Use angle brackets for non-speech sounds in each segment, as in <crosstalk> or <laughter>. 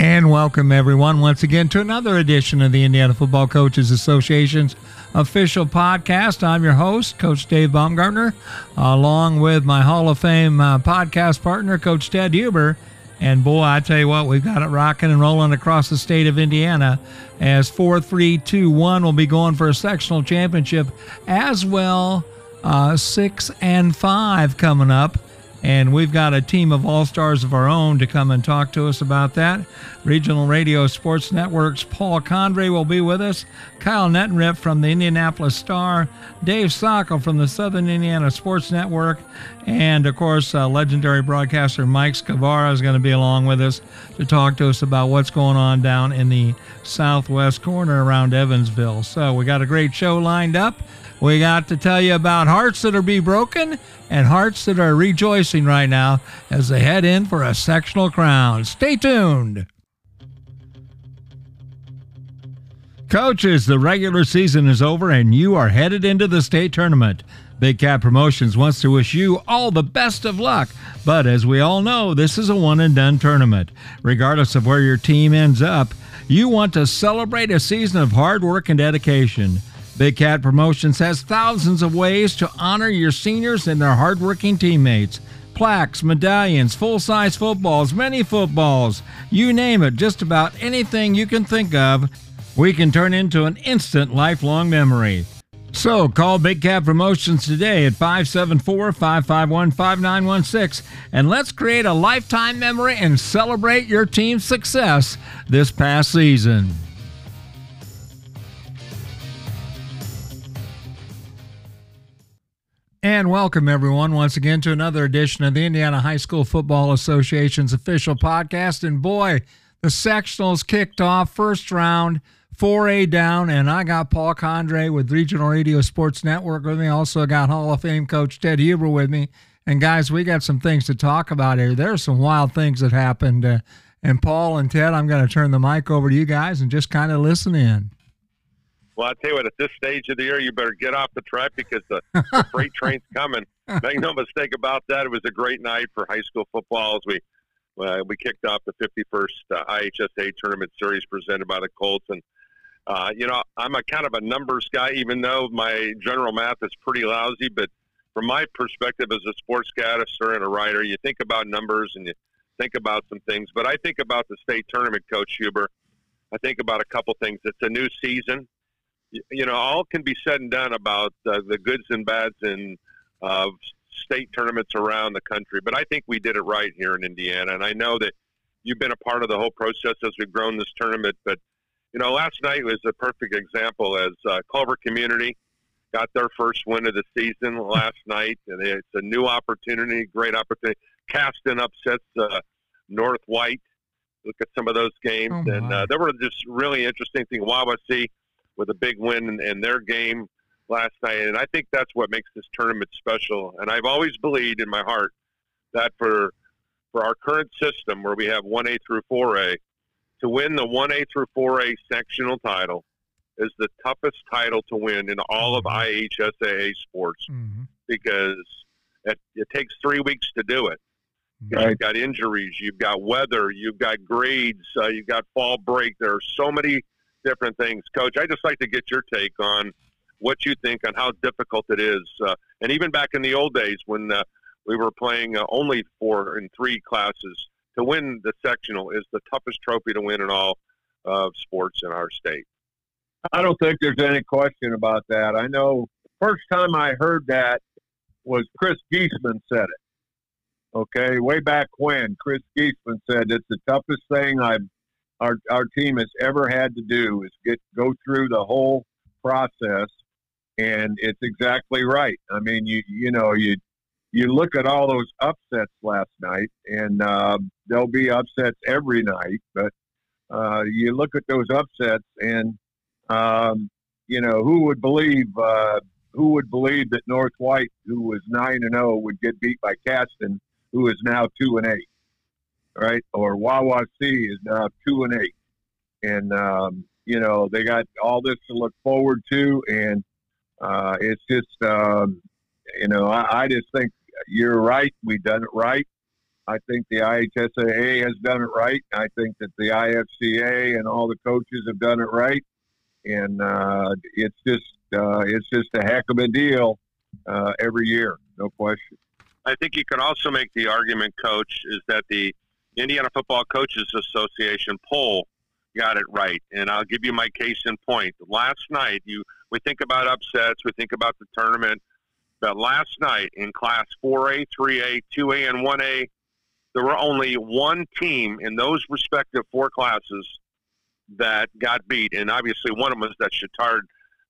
And welcome, everyone, once again to another edition of the Indiana Football Coaches Association's official podcast. I'm your host, Coach Dave Baumgartner, along with my Hall of Fame uh, podcast partner, Coach Ted Huber. And boy, I tell you what, we've got it rocking and rolling across the state of Indiana as 4 3 2 1 will be going for a sectional championship as well. Uh, 6 and 5 coming up. And we've got a team of all stars of our own to come and talk to us about that. Regional Radio Sports Network's Paul Condry will be with us, Kyle Neddenriep from the Indianapolis Star, Dave Sockel from the Southern Indiana Sports Network, and of course, uh, legendary broadcaster Mike Scavara is going to be along with us to talk to us about what's going on down in the southwest corner around Evansville. So we got a great show lined up. We got to tell you about hearts that are be broken and hearts that are rejoicing right now as they head in for a sectional crown. Stay tuned. Coaches, the regular season is over and you are headed into the state tournament. Big Cat Promotions wants to wish you all the best of luck, but as we all know, this is a one and done tournament. Regardless of where your team ends up, you want to celebrate a season of hard work and dedication. Big Cat Promotions has thousands of ways to honor your seniors and their hardworking teammates. Plaques, medallions, full size footballs, mini footballs, you name it, just about anything you can think of, we can turn into an instant lifelong memory. So call Big Cat Promotions today at 574 551 5916 and let's create a lifetime memory and celebrate your team's success this past season. And welcome, everyone, once again to another edition of the Indiana High School Football Association's official podcast. And boy, the sectionals kicked off first round, 4A down, and I got Paul Condry with Regional Radio Sports Network with me. Also got Hall of Fame coach Ted Huber with me. And guys, we got some things to talk about here. There are some wild things that happened. Uh, and Paul and Ted, I'm going to turn the mic over to you guys and just kind of listen in. Well, I tell you what, at this stage of the year, you better get off the track because the, <laughs> the freight train's coming. Make no mistake about that. It was a great night for high school football as we uh, we kicked off the 51st uh, IHSAA tournament series presented by the Colts. And uh, you know, I'm a kind of a numbers guy, even though my general math is pretty lousy. But from my perspective as a sportscaster and a writer, you think about numbers and you think about some things. But I think about the state tournament, Coach Huber. I think about a couple things. It's a new season you know, all can be said and done about uh, the goods and bads in uh, state tournaments around the country, but I think we did it right here in Indiana. And I know that you've been a part of the whole process as we've grown this tournament. But you know, last night was a perfect example as uh, Culver Community got their first win of the season last night, and it's a new opportunity, great opportunity. Caston upsets uh, North White. Look at some of those games, oh and uh, there were just really interesting things. Wawasee with a big win in, in their game last night. And I think that's what makes this tournament special. And I've always believed in my heart that for for our current system, where we have 1A through 4A, to win the 1A through 4A sectional title is the toughest title to win in all of mm-hmm. IHSAA sports mm-hmm. because it, it, takes three weeks to do it. Right. You've got injuries, you've got weather, you've got grades, uh, you've got fall break. There are so many different things. Coach, I just like to get your take on what you think on how difficult it is. Uh, and even back in the old days when uh, we were playing uh, only four and three classes, to win the sectional is the toughest trophy to win in all of sports in our state. I don't think there's any question about that. I know the first time I heard that was Chris Geisman said it. Okay, way back when Chris Geisman said it's the toughest thing I've our our team has ever had to do is get go through the whole process, and it's exactly right. I mean, you you know you you look at all those upsets last night, and uh, there'll be upsets every night, but uh, you look at those upsets, and um, you know who would believe uh, who would believe that North White, who was nine and zero, oh, would get beat by Caston, who is now two and eight right? Or Wawasee is now two and eight, and um, you know they got all this to look forward to, and uh, it's just um, you know I, I just think you're right. We've done it right. I think the IHSAA has done it right. I think that the IFCA and all the coaches have done it right, and uh, it's just uh, it's just a heck of a deal uh, every year, no question. I think you can also make the argument, Coach, is that the Indiana Football Coaches Association poll got it right, and I'll give you my case in point. Last night, you we think about upsets, we think about the tournament, but last night in Class 4A, 3A, 2A, and 1A, there were only one team in those respective four classes that got beat, and obviously one of them was that Chatard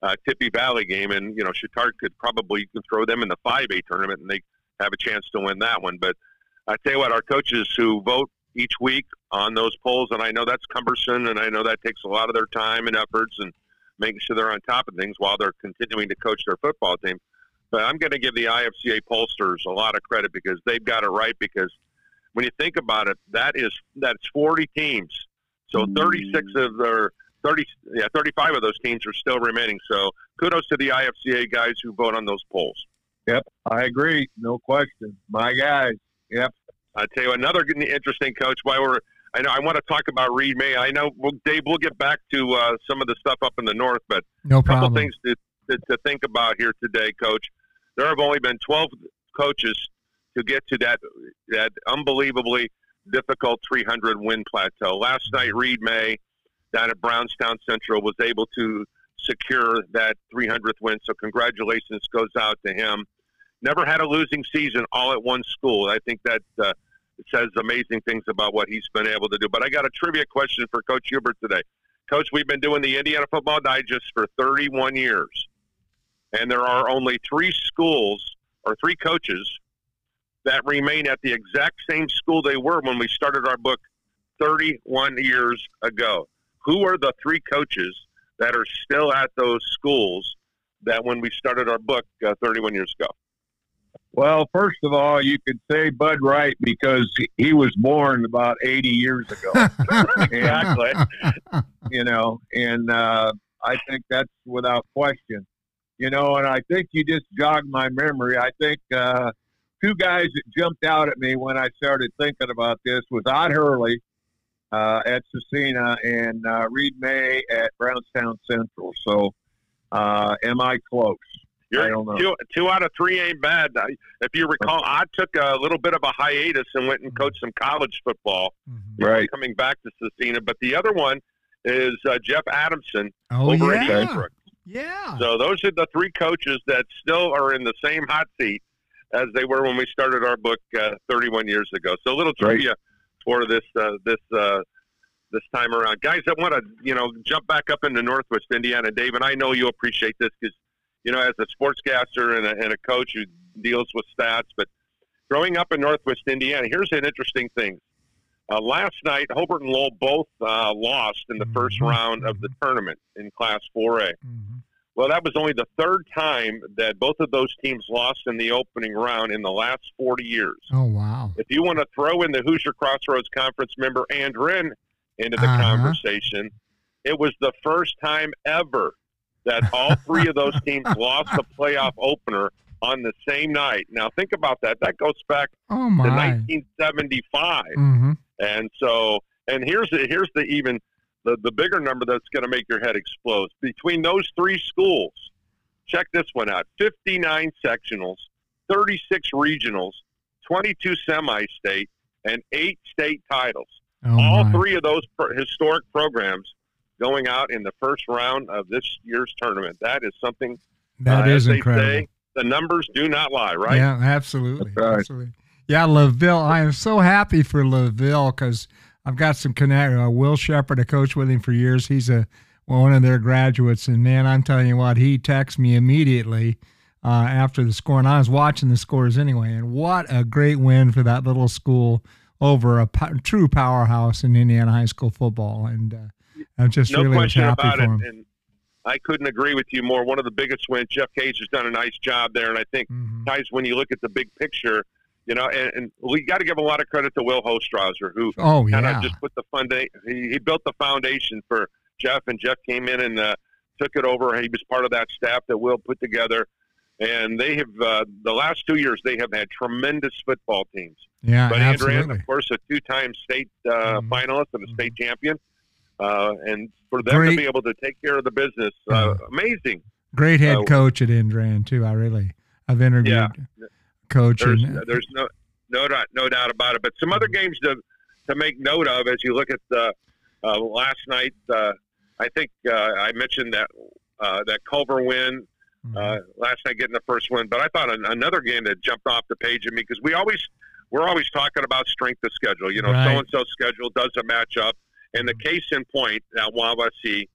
uh, Tippy Valley game, and you know Chatard could probably you can throw them in the 5A tournament, and they have a chance to win that one. But I tell you what, our coaches who vote each week on those polls, and I know that's cumbersome, and I know that takes a lot of their time and efforts, and making sure they're on top of things while they're continuing to coach their football team. But I'm going to give the IFCA pollsters a lot of credit because they've got it right. Because when you think about it, that is that's 40 teams. So 36 mm. of their 30, yeah, 35 of those teams are still remaining. So kudos to the IFCA guys who vote on those polls. Yep, I agree. No question. My guys. Yep. I tell you another interesting coach. Why we're, I know I want to talk about Reed May. I know, well, Dave, we'll get back to uh, some of the stuff up in the north, but no a couple things to, to, to think about here today, Coach. There have only been 12 coaches to get to that that unbelievably difficult 300 win plateau. Last night, Reed May down at Brownstown Central was able to secure that 300th win. So congratulations goes out to him. Never had a losing season all at one school. I think that uh, says amazing things about what he's been able to do. But I got a trivia question for Coach Huber today. Coach, we've been doing the Indiana Football Digest for 31 years, and there are only three schools or three coaches that remain at the exact same school they were when we started our book 31 years ago. Who are the three coaches that are still at those schools that when we started our book uh, 31 years ago? Well, first of all, you could say Bud Wright because he was born about 80 years ago. <laughs> exactly. you know, and uh, I think that's without question. You know, and I think you just jogged my memory. I think uh, two guys that jumped out at me when I started thinking about this was Ott Hurrle uh, at Scecina and uh, Reed May at Brownstown Central. So, uh, am I close? You're I don't know. Two, two out of three ain't bad. If you recall, I took a little bit of a hiatus and went and coached some college football, Mhm. Right. coming back to Scecina. But the other one is uh, Jeff Adamson Oh over at yeah, Eastbrook. yeah. So those are the three coaches that still are in the same hot seat as they were when we started our book uh, 31 years ago. So a little Right. trivia for this uh, this uh, this time around, guys. I want to you know jump back up into Northwest Indiana, Dave, and I know you appreciate this because you know as a sportscaster and a, and a coach who deals with stats, but growing up in Northwest Indiana, here's an interesting thing. Uh, last night, Hobart and Lowell both uh, lost in the first Mhm. round of the tournament in Class 4A. Mhm. Well, that was only the third time that both of those teams lost in the opening round in the last 40 years. Oh wow. If you want to throw in the Hoosier Crossroads Conference member Andrean into the Uh-huh. conversation, it was the first time ever that all three of those teams lost the playoff opener on the same night. Now, think about that. That goes back Oh to my. 1975. hmm And so, and here's the here's the even the, the bigger number that's going to make your head explode. Between those three schools, check this one out: 59 sectionals, 36 regionals, 22 semi-state, and eight state titles. Oh All my. three of those pro- historic programs going out in the first round of this year's tournament. That is something. That uh, is as they incredible. say, the numbers do not lie, right? Yeah, absolutely. That's right. Absolutely. Yeah, Laville. I am so happy for Laville because I've got some connect. Uh, Will Shepard, I coached with him for years. He's a one of their graduates, and man, I'm telling you what, he texted me immediately uh, after the score, and I was watching the scores anyway. And what a great win for that little school over a po- true powerhouse in Indiana high school football, and uh, I'm just no really question happy about for it. him. And I couldn't agree with you more. One of the biggest wins. Jeff Cage has done a nice job there, and I think Mhm. guys, when you look at the big picture, you know, and, and we got to give a lot of credit to Will Hostrauser, who Oh kind of yeah, just put the foundation. He, he built the foundation for Jeff, and Jeff came in and uh, took it over. He was part of that staff that Will put together, and they have uh, the last two years they have had tremendous football teams. Yeah, but absolutely. Andrean, of course, a two-time state uh, Mhm. finalist and a state champion, uh, and for them Great. to be able to take care of the business, uh, amazing. Great head Uh, coach at Andrean too. I really, I've interviewed Yeah. coach There's and there's no no doubt no doubt about it. But some other games to to make note of as you look at the uh, last night. Uh, I think uh, I mentioned that uh, that Culver win Mm-hmm. uh, last night getting the first win. But I thought an, another game that jumped off the page at me because we always we're always talking about strength of schedule. You know, so and so schedule doesn't match up. And the case in point that Wawasee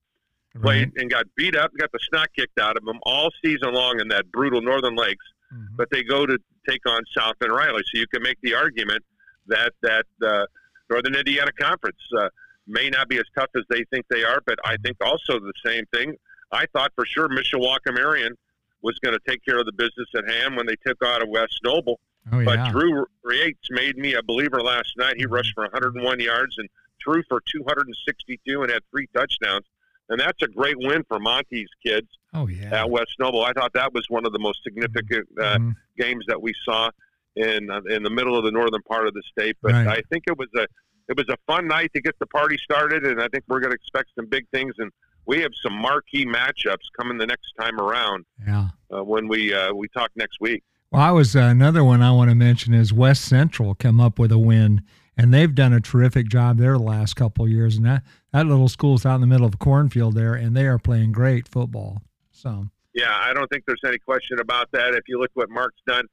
right. played and got beat up, got the snot kicked out of them all season long in that brutal Northern Lakes. Mhm. But they go to take on South Bend Riley, so you can make the argument that that uh, Northern Indiana Conference uh, may not be as tough as they think they are. But I think also the same thing. I thought for sure Mishawaka Marian was going to take care of the business at hand when they took out of West Noble. Oh But Drew Yates made me a believer last night. He rushed for 101 yards and threw for 262 and had three touchdowns. And that's a great win for Monty's kids oh yeah. at West Noble. I thought that was one of the most significant uh, Mhm. games that we saw in uh, in the middle of the northern part of the state. But Right. I think it was a it was a fun night to get the party started, and I think we're going to expect some big things. And we have some marquee matchups coming the next time around Yeah. uh, when we uh, we talk next week. Well, I was uh, another one I want to mention is West Central come up with a win, and they've done a terrific job there the last couple of years. And that that little school's out in the middle of a cornfield there, and they are playing great football. So Yeah, I don't think there's any question about that. If you look what Mark's done,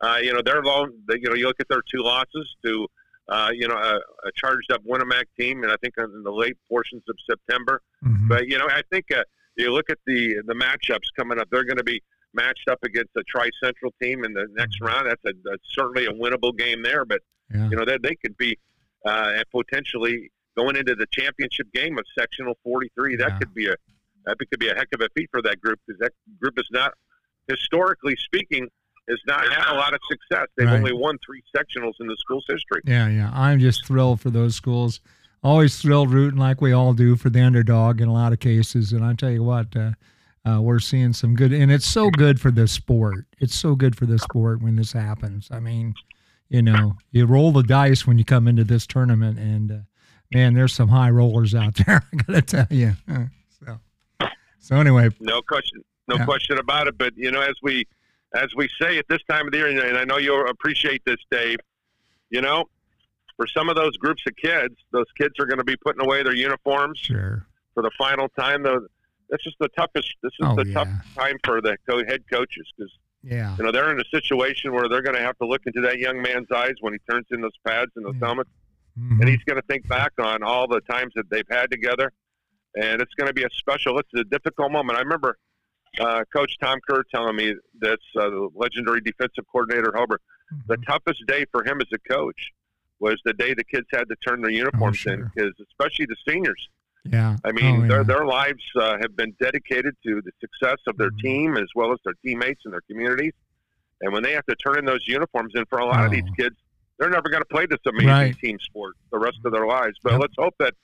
uh, you know they're long. They, you know, you look at their two losses to, uh, you know, a, a charged up Winamac team, and I think in the late portions of September. mhm. But you know, I think uh, you look at the the matchups coming up. They're going to be matched up against a Tri Central team in the next round. That's, a, that's certainly a winnable game there. But yeah, you know, they, they could be uh, potentially going into the championship game of sectional 43. That Yeah. could be a that could be a heck of a feat for that group because that group is not historically speaking has not had a lot of success. They've Right. only won three sectionals in the school's history. yeah, yeah. I'm just thrilled for those schools. Always thrilled rooting like we all do for the underdog in a lot of cases. And I tell you what, uh, uh, we're seeing some good, and it's so good for the sport. It's so good for the sport when this happens. I mean, you know, you roll the dice when you come into this tournament, and uh, man, there's some high rollers out <laughs> there. I gotta tell you. So, so anyway, No question, no Yeah. question about it. But you know, as we as we say at this time of the year, and- I know you'll appreciate this, Dave. You know, for some of those groups of kids, those kids are going to be putting away their uniforms sure. for the final time. Though this is the toughest. This is Oh, the yeah. tough time for the co- head coaches because Yeah. you know they're in a situation where they're going to have to look into that young man's eyes when he turns in those pads and those Yeah. helmets, Mhm. and he's going to think back on all the times that they've had together, and it's going to be a special. It's a difficult moment. I remember uh, Coach Tom Kerr telling me this, uh, the legendary defensive coordinator at Hobart. The toughest day for him as a coach was the day the kids had to turn their uniforms in, Oh, sure. because especially the seniors. Yeah. I mean, Oh, their yeah. their lives uh, have been dedicated to the success of their Mhm. team as well as their teammates and their communities. And when they have to turn in those uniforms, and for a lot of these Oh. kids, they're never going to play this amazing Right. team sport the rest of their lives. But Yep. let's hope that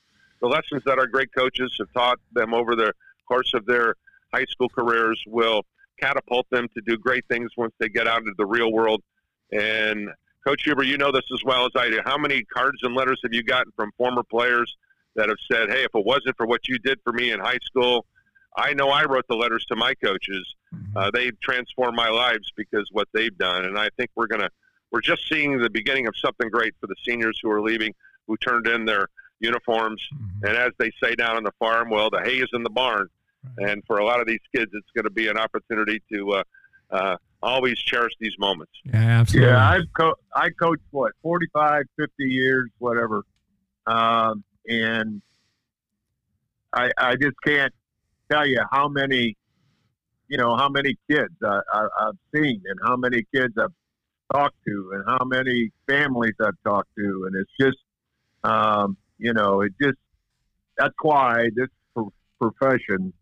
the lessons that our great coaches have taught them over the course of their high school careers will catapult them to do great things once they get out into the real world. And Coach Huber, you know this as well as I do. How many cards and letters have you gotten from former players that have said, "Hey, if it wasn't for what you did for me in high school, I know I wrote the letters to my coaches. Mhm. Uh, they've transformed my lives because what they've done." And I think we're gonna we're just seeing the beginning of something great for the seniors who are leaving, who turned in their uniforms. Mhm. And as they say down on the farm, well, the hay is in the barn. Right. And for a lot of these kids, it's going to be an opportunity to uh, uh, always cherish these moments. Yeah, absolutely. Yeah, I've co- I coached what 45, 50 years, whatever, um, and I I just can't tell you how many, you know, how many kids I, I, I've seen and how many kids I've talked to and how many families I've talked to, and it's just, um, you know, it just that's why this pro- profession.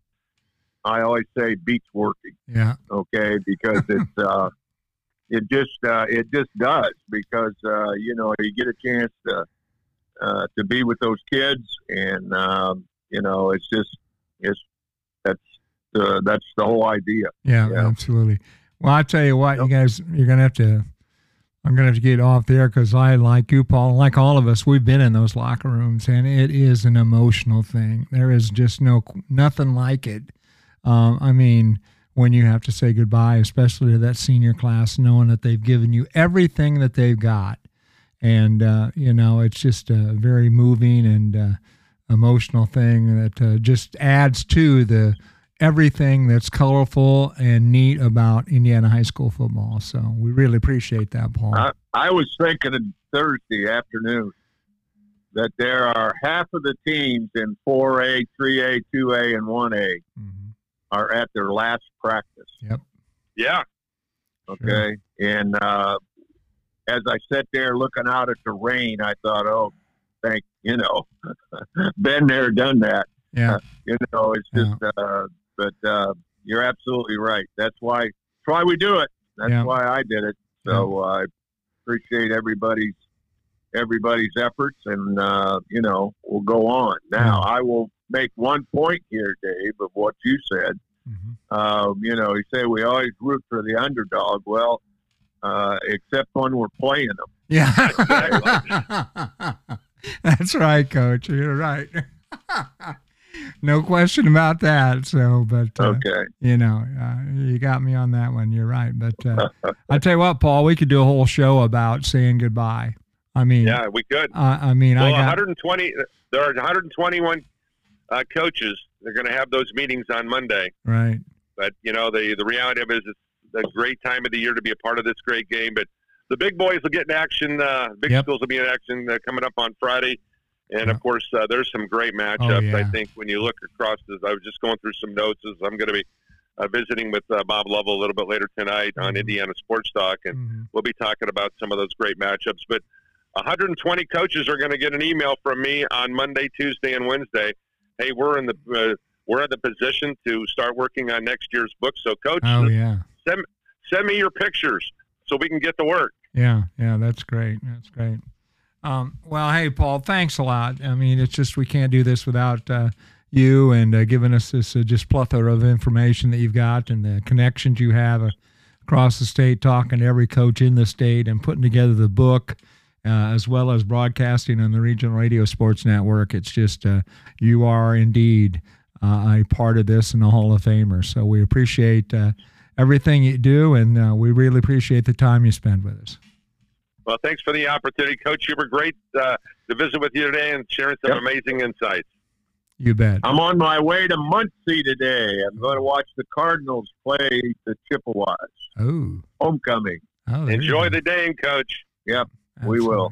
I always say beats working yeah. okay because <laughs> it's uh it just uh it just does because uh you know you get a chance to uh to be with those kids and um you know it's just it's that's uh, that's the whole idea Yeah, Yeah. absolutely. Well, I tell you what, you guys, you're gonna have to I'm going to have to get off there because I, like you, Paul, like all of us, we've been in those locker rooms, and it is an emotional thing. There is just no nothing like it. Um, I mean, when you have to say goodbye, especially to that senior class, knowing that they've given you everything that they've got, and uh, you know, it's just a very moving and uh, emotional thing that uh, just adds to the everything that's colorful and neat about Indiana high school football. So we really appreciate that, Paul. I, I was thinking Thursday afternoon that there are half of the teams in 4A, 3A, 2A, and 1A mm-hmm. are at their last practice. Yep. Yeah. Okay. Sure. And uh, as I sat there looking out at the rain, I thought, oh, thank you know, <laughs> been there, done that. Yeah. Uh, you know, it's just yeah. uh, but uh, you're absolutely right. That's why that's why we do it. That's yeah. why I did it. So uh, I appreciate everybody's everybody's efforts, and uh, you know we'll go on. Now I will make one point here, Dave, of what you said. Mm-hmm. Um, you know, you say we always root for the underdog. Well, uh, except when we're playing them. Yeah, <laughs> <laughs> that's right, Coach. You're right. <laughs> no question about that. So, but uh, okay, you know, uh, you got me on that one. You're right. But uh, I tell you what, Paul, we could do a whole show about saying goodbye. I mean, yeah, we could. I mean, well, I got 120. There are 121 uh, coaches. They're going to have those meetings on Monday. Right. But you know, the the reality of it is it's a great time of the year to be a part of this great game. But the big boys will get in action. Uh, big yep. schools will be in action uh, coming up on Friday. And of course, uh, there's some great matchups. Oh, yeah. I think when you look across this, I was just going through some notes as I'm going to be uh, visiting with uh, Bob Lovell a little bit later tonight mm-hmm. on Indiana Sports Talk, and mm-hmm. we'll be talking about some of those great matchups. But 120 coaches are going to get an email from me on Monday, Tuesday, and Wednesday. Hey, we're in the uh, we're in the position to start working on next year's book. So, coach, oh, yeah. Send send me your pictures so we can get to work. Yeah, yeah, that's great. That's great. Um, well, hey, Paul, thanks a lot. I mean, it's just we can't do this without uh, you and uh, giving us this uh, just plethora of information that you've got and the connections you have uh, across the state, talking to every coach in the state and putting together the book. Uh, as well as broadcasting on the regional radio sports network, it's just uh, you are indeed a part of this and a Hall of Famer. So we appreciate everything you do, and we really appreciate the time you spend with us. Well, thanks for the opportunity, Coach. You were great uh, to visit with you today and sharing some yep. amazing insights. You bet. I'm on my way to Muncie today. I'm going to watch the Cardinals play the Chippewas. Oh, homecoming. Oh, Enjoy the day, Coach. Yep, Absolutely. we will.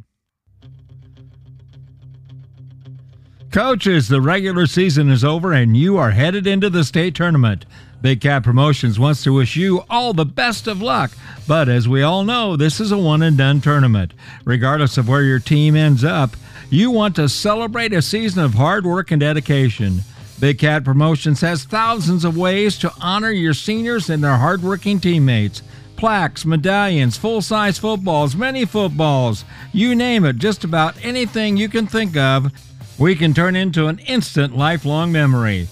Coaches, the regular season is over and you are headed into the state tournament. Big Cat Promotions wants to wish you all the best of luck, but as we all know, this is a one and done tournament. Regardless of where your team ends up, you want to celebrate a season of hard work and dedication. Big Cat Promotions has thousands of ways to honor your seniors and their hardworking teammates. Plaques, medallions, full size footballs, mini footballs, you name it, just about anything you can think of, we can turn into an instant lifelong memory.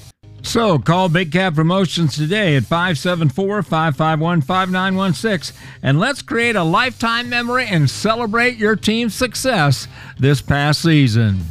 So call Big Cat Promotions today at 574 551 5916 and let's create a lifetime memory and celebrate your team's success this past season.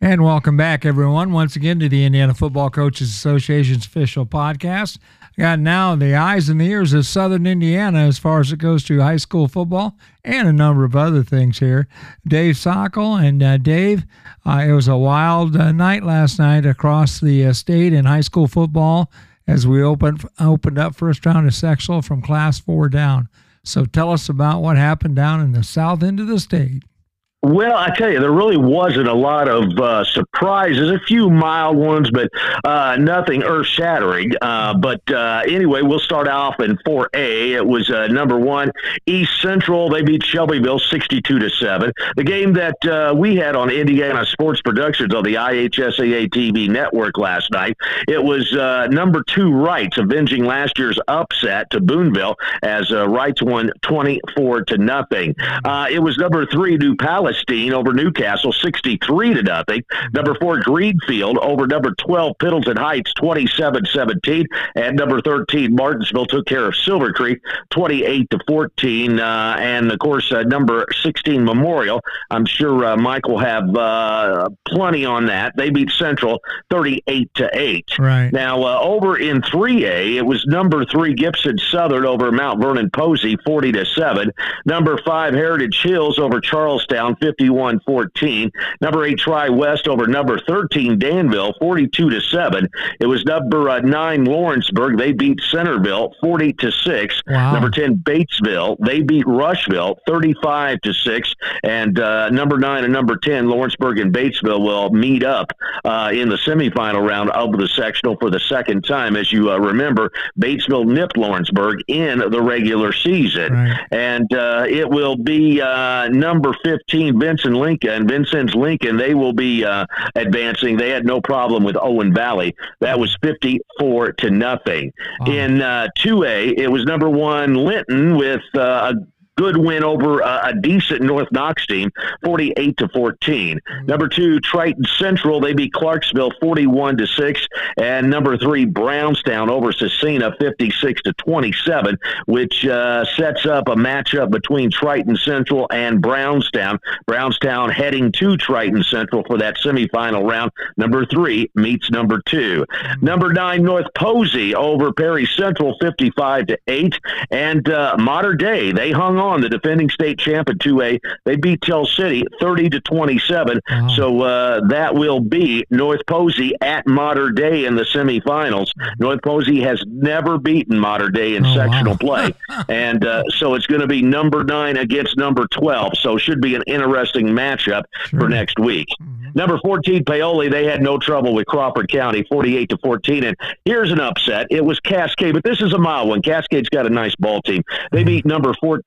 And welcome back, everyone, once again to the Indiana Football Coaches Association's official podcast got now the eyes and the ears of Southern Indiana as far as it goes to high school football and a number of other things here. Dave Sockel and uh, Dave, uh, it was a wild uh, night last night across the uh, state in high school football as we opened opened up first round of sectional from class four down. So tell us about what happened down in the south end of the state. Well, I tell you, there really wasn't a lot of uh, surprises. A few mild ones, but uh, nothing earth-shattering. Uh, but uh, anyway, we'll start off in 4A. It was uh, number one East Central. They beat Shelbyville 62 to seven. The game that uh, we had on Indiana Sports Productions on the IHSAA TV network last night. It was number two Reitz avenging last year's upset to Boonville as Reitz won 24 to nothing. it was number three New Palace Palestine over Newcastle, 63 to nothing. Number four, Greenfield over number 12, Pendleton Heights, 27-17. And number 13, Martinsville took care of Silver Creek, 28 to 14. Uh, and of course, uh, number 16, Memorial. I'm sure uh, Mike will have uh, plenty on that. They beat Central 38 to 8. Right. Now, uh, over in 3A, it was number three, Gibson Southern over Mount Vernon Posey, 40 to 7. Number five, Heritage Hills over Charlestown, 51 14. Number eight, Tri West over number 13, Danville, 42 to 7. It was number uh, nine, Lawrenceburg. They beat Centerville, 40 to 6. Wow. Number 10, Batesville. They beat Rushville, 35 to 6. And uh, number nine and number 10, Lawrenceburg and Batesville will meet up uh, in the semifinal round of the sectional for the second time. As you uh, remember, Batesville nipped Lawrenceburg in the regular season. Right. And uh, it will be uh, number 15, Vincennes Lincoln. Vincennes Lincoln, they will be uh, advancing. They had no problem with Owen Valley. That was 54 to nothing. Wow. In uh, 2A, it was number one, Linton, with uh, a good win over uh, a decent North Knox team, 48 to 14. Number two, Triton Central, they beat Clarksville 41 to 6. And number three, Brownstown over Scecina 56 to 27, which uh, sets up a matchup between Triton Central and Brownstown. Brownstown heading to Triton Central for that semifinal round. Number three meets number two. Number nine, North Posey over Perry Central 55 to 8. And uh, Mater Dei, they hung on the defending state champ in 2A. They beat Tell City 30 to 27. Wow. So uh, that will be North Posey at Mater Dei in the semifinals. North Posey has never beaten Mater Dei in Oh, sectional wow. <laughs> play. and uh, so it's going to be number nine against number 12. So should be an interesting matchup Sure. for next week. Mhm. Number 14, Paoli, they had no trouble with Crawford County, 48 to 14. And here's an upset. It was Cascade, but this is a mild one. Cascade's got a nice ball team. They beat number 14,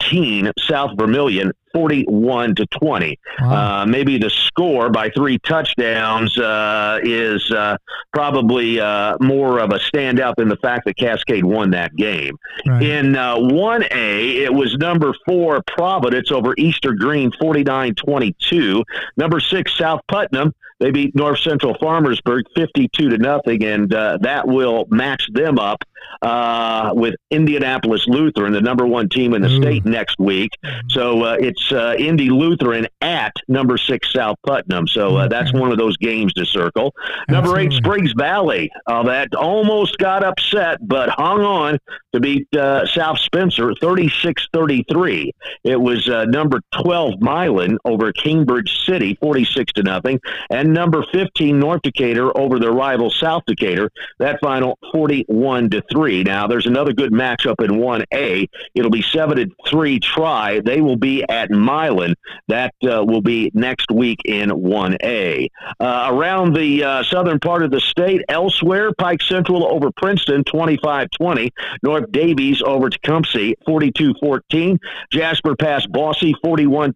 South Vermilion, 41 to 20. Wow. Uh, maybe the score by three touchdowns uh, is uh, probably uh, more of a standout than the fact that Cascade won that game. right. In uh, 1A, it was number four, Providence over Eastern Greene, 49 22. Number six, South Putnam. They beat North Central Farmersburg 52 to nothing, and uh, that will match them up uh, with Indianapolis Lutheran, the number one team in the Ooh. state next week. So uh, it's uh, Indy Lutheran at number six South Putnam. So uh, that's one of those games to circle. Number eight Absolutely. Springs Valley. Uh, that almost got upset, but hung on to beat uh, South Spencer 36-33. It was uh, number 12 Milan over Cambridge City 46 to nothing, and number 15 North Decatur over their rival South Decatur. That final 41 to 3. Now there's another good matchup in 1A. It'll be 7 to 3 try. They will be at Milan. That uh, will be next week in 1A. Uh, around the uh, southern part of the state, elsewhere, Pike Central over Princeton 25 20. North Daviess over Tecumseh 42 14. Jasper passed Bosse 41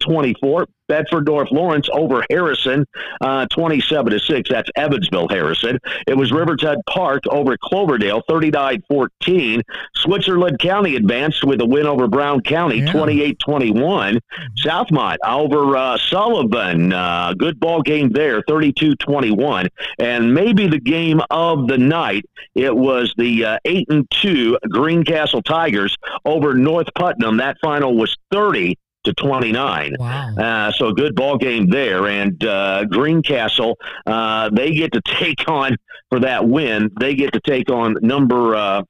24. Bedford North Lawrence over Harrison, uh, 27 to 6. That's Evansville Harrison. It was Riverton Parke over Cloverdale, 39 14. Switzerland County advanced with a win over Brown County, Yeah. 28 21. Southmont over uh, Sullivan. Uh, good ball game there, 32 21. And maybe the game of the night, it was the uh, 8 and 2 Greencastle Tigers over North Putnam. That final was 30 to 29. wow. Uh, so a good ball game there. And uh, Greencastle, uh, they get to take on for that win. They get to take on number uh,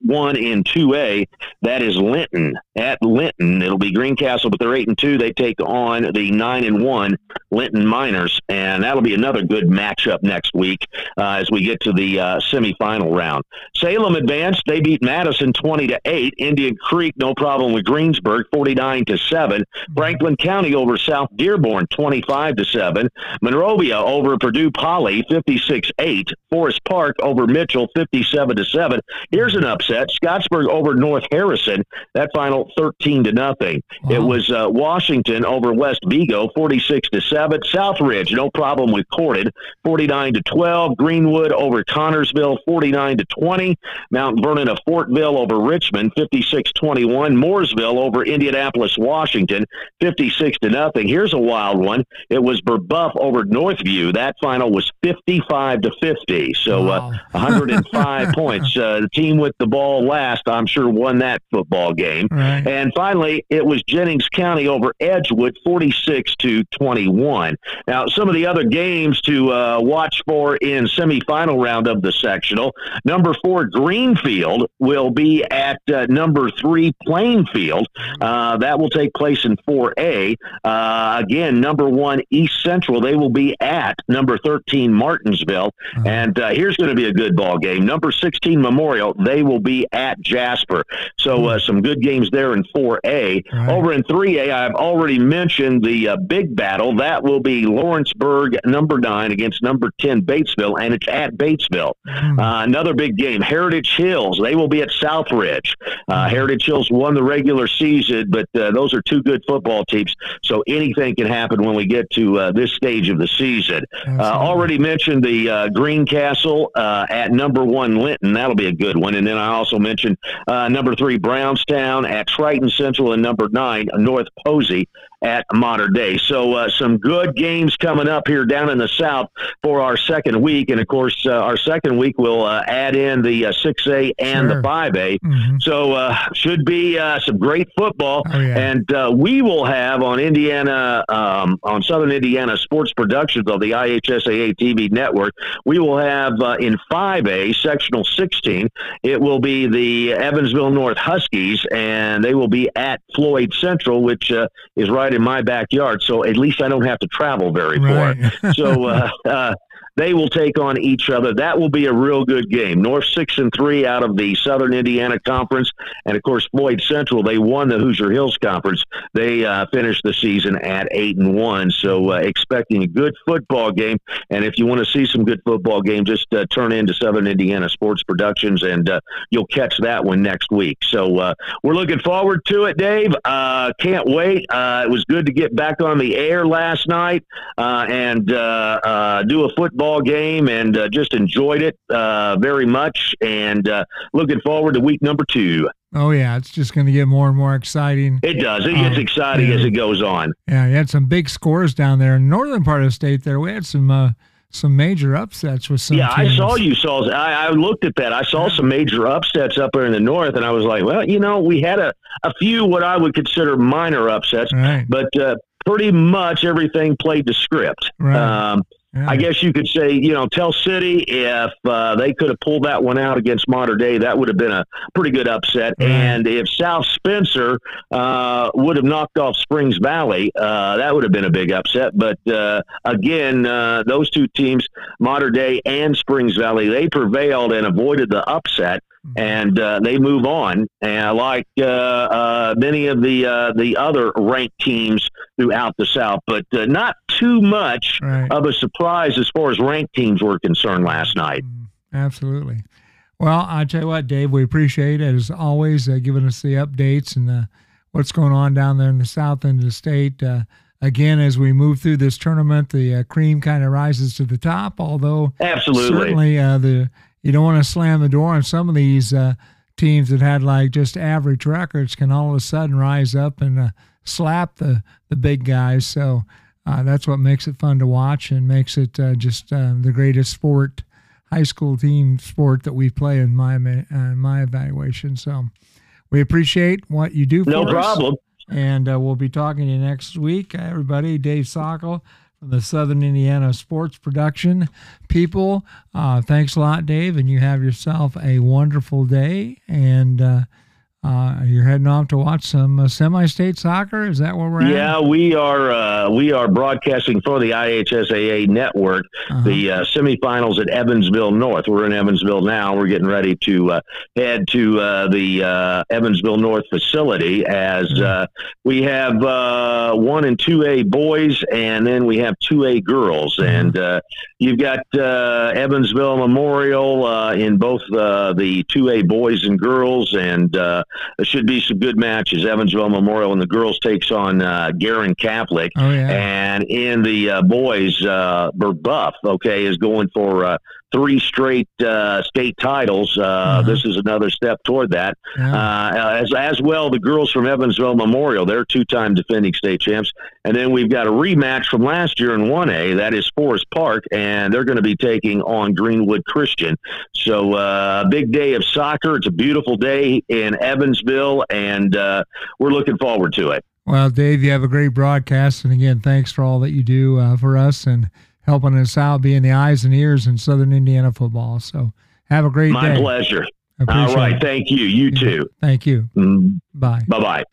one in two A. That is Linton at Linton. It'll be Greencastle, but they're eight and two. They take on the nine and one Linton Miners, and that'll be another good matchup next week uh, as we get to the uh, semifinal round. Salem advanced. They beat Madison twenty to eight. Indian Creek, no problem with Greensburg, forty nine to seven. Franklin County over South Dearborn, 25 to 7. Monrovia over Purdue Poly, 56 8. Forest Park over Mitchell, 57 to 7. Here's an upset. Upset. Scottsburg over North Harrison. That final 13 to nothing. Wow. It was uh, Washington over West Vigo 46 to 7. Southridge, no problem with Corded, 49 to 12. Greenwood over Connersville 49 to 20. Mount Vernon of Fortville over Richmond 56 21. Mooresville over Indianapolis, Washington 56 to nothing. Here's a wild one. It was Brebeuf over Northview. That final was 55 to 50. So uh, wow. uh, 105 <laughs> points. Uh, the team with the ball last, I'm sure, won that football game. Right. And finally, it was Jennings County over Edgewood, 46 to 21. Now, some of the other games to uh, watch for in semifinal round of the sectional. Number four, Greenfield will be at uh, number three, Plainfield. Uh, that will take place in 4A. again, number one, East Central. They will be at number 13, Martinsville. Uh-huh. And here's going to be a good ball game. Number 16 Memorial, they will be at Jasper. So uh, some good games there in 4A. Right. Over in 3A, I've already mentioned the uh, big battle. That will be Lawrenceburg, number nine, against number 10 Batesville, and it's at Batesville. Mm. Uh, another big game, Heritage Hills. They will be at Southridge. Mm. Heritage Hills won the regular season, but uh, those are two good football teams. So anything can happen when we get to uh, this stage of the season. already mentioned the Greencastle at number one Linton. That'll be a good one. And then I also mentioned uh, number three Brownstown at Triton Central, and number nine North Posey at Mater Dei. So uh, some good games coming up here down in the South for our second week, and of course uh, our second week will uh, add in the uh, six A and sure. the five A. Mm-hmm. So uh, should be uh, some great football, oh, yeah. and we will have on Indiana um, on Southern Indiana Sports Productions of the IHSAA TV network. We will have in five A sectional sixteen. It will be the Evansville North Huskies, and they will be at Floyd Central, which is right right in my backyard, so at least I don't have to travel very right. far. <laughs> so uh, uh, they will take on each other. That will be a real good game. North six and three out of the Southern Indiana Conference, and of course Floyd Central. They won the Hoosier Hills Conference. They uh, finished the season at eight and one. So uh, expecting a good football game. And if you want to see some good football game, just uh, turn into Southern Indiana Sports Productions, and uh, you'll catch that one next week. So uh, we're looking forward to it, Dave. Uh, can't wait. it was good to get back on the air last night and do a football ball game and uh, just enjoyed it uh, very much and uh, looking forward to week number two. Oh yeah, it's just going to get more and more exciting. It does. It gets um, exciting yeah. as it goes on. Yeah, you had some big scores down there in the northern part of the state. There, we had some uh, some major upsets with some. Yeah, teams. I saw you saw. I, I, looked at that. I saw some major upsets up there in the north, and I was like, well, you know, we had a a few what I would consider minor upsets, right. but uh, pretty much everything played the script. Right. Um, I guess you could say, you know, Tell City, if uh, they could have pulled that one out against Mater Dei, that would have been a pretty good upset. And if South Spencer uh, would have knocked off Springs Valley, uh, that would have been a big upset. But uh, again, uh, those two teams, Mater Dei and Springs Valley, they prevailed and avoided the upset. Mm-hmm. and uh, they move on. And like uh, uh, many of the uh, the other ranked teams throughout the South, but uh, not too much right. of a surprise as far as ranked teams were concerned last night. Mm-hmm. Absolutely. Well, I tell you what, Dave, we appreciate it as always, uh, giving us the updates and what's going on down there in the south end of the state again, as we move through this tournament, the uh, cream kind of rises to the top. Although, absolutely, certainly uh, the you don't want to slam the door on some of these uh, teams that had like just average records can all of a sudden rise up and uh, slap the the big guys. So uh, that's what makes it fun to watch and makes it uh, just uh, the greatest sport, high school team sport that we play in my uh, my evaluation. So we appreciate what you do. no problem. Us. And we'll be talking to you next week, everybody. Dave Sockel from the Southern Indiana Sports Production people. Uh, thanks a lot, Dave, and you have yourself a wonderful day. And uh, you're heading off to watch some uh, semi-state soccer. Is that where we're at? Yeah, we are. Uh, we are broadcasting for the IHSAA network. Uh-huh. The uh, semifinals at Evansville North. We're in Evansville now. We're getting ready to uh, head to uh, the Evansville North facility as mm-hmm. we have one and two A boys, and then we have two A girls. Mm-hmm. And you've got Evansville Memorial in both the two A boys and girls, and it should be some good matches. Evansville Memorial and the girls takes on uh, Guerin Catholic, oh, yeah. and in the uh, boys, uh, Brebeuf, okay, is going for uh, three straight uh, state titles. Uh, uh-huh. This is another step toward that. Yeah. Uh, as as well, the girls from Evansville Memorial, they're two-time defending state champs, and then we've got a rematch from last year in one A. That is Forest Park, and they're going to be taking on Greenwood Christian. So, uh, a big day of soccer. It's a beautiful day in Evansville, and uh, we're looking forward to it. Well, Dave, you have a great broadcast, and again, thanks for all that you do uh, for us and helping us out, being the eyes and ears in Southern Indiana football. So have a great My day. My pleasure. All right. It. Thank you. You too. Thank you. Mm. Bye. Bye bye.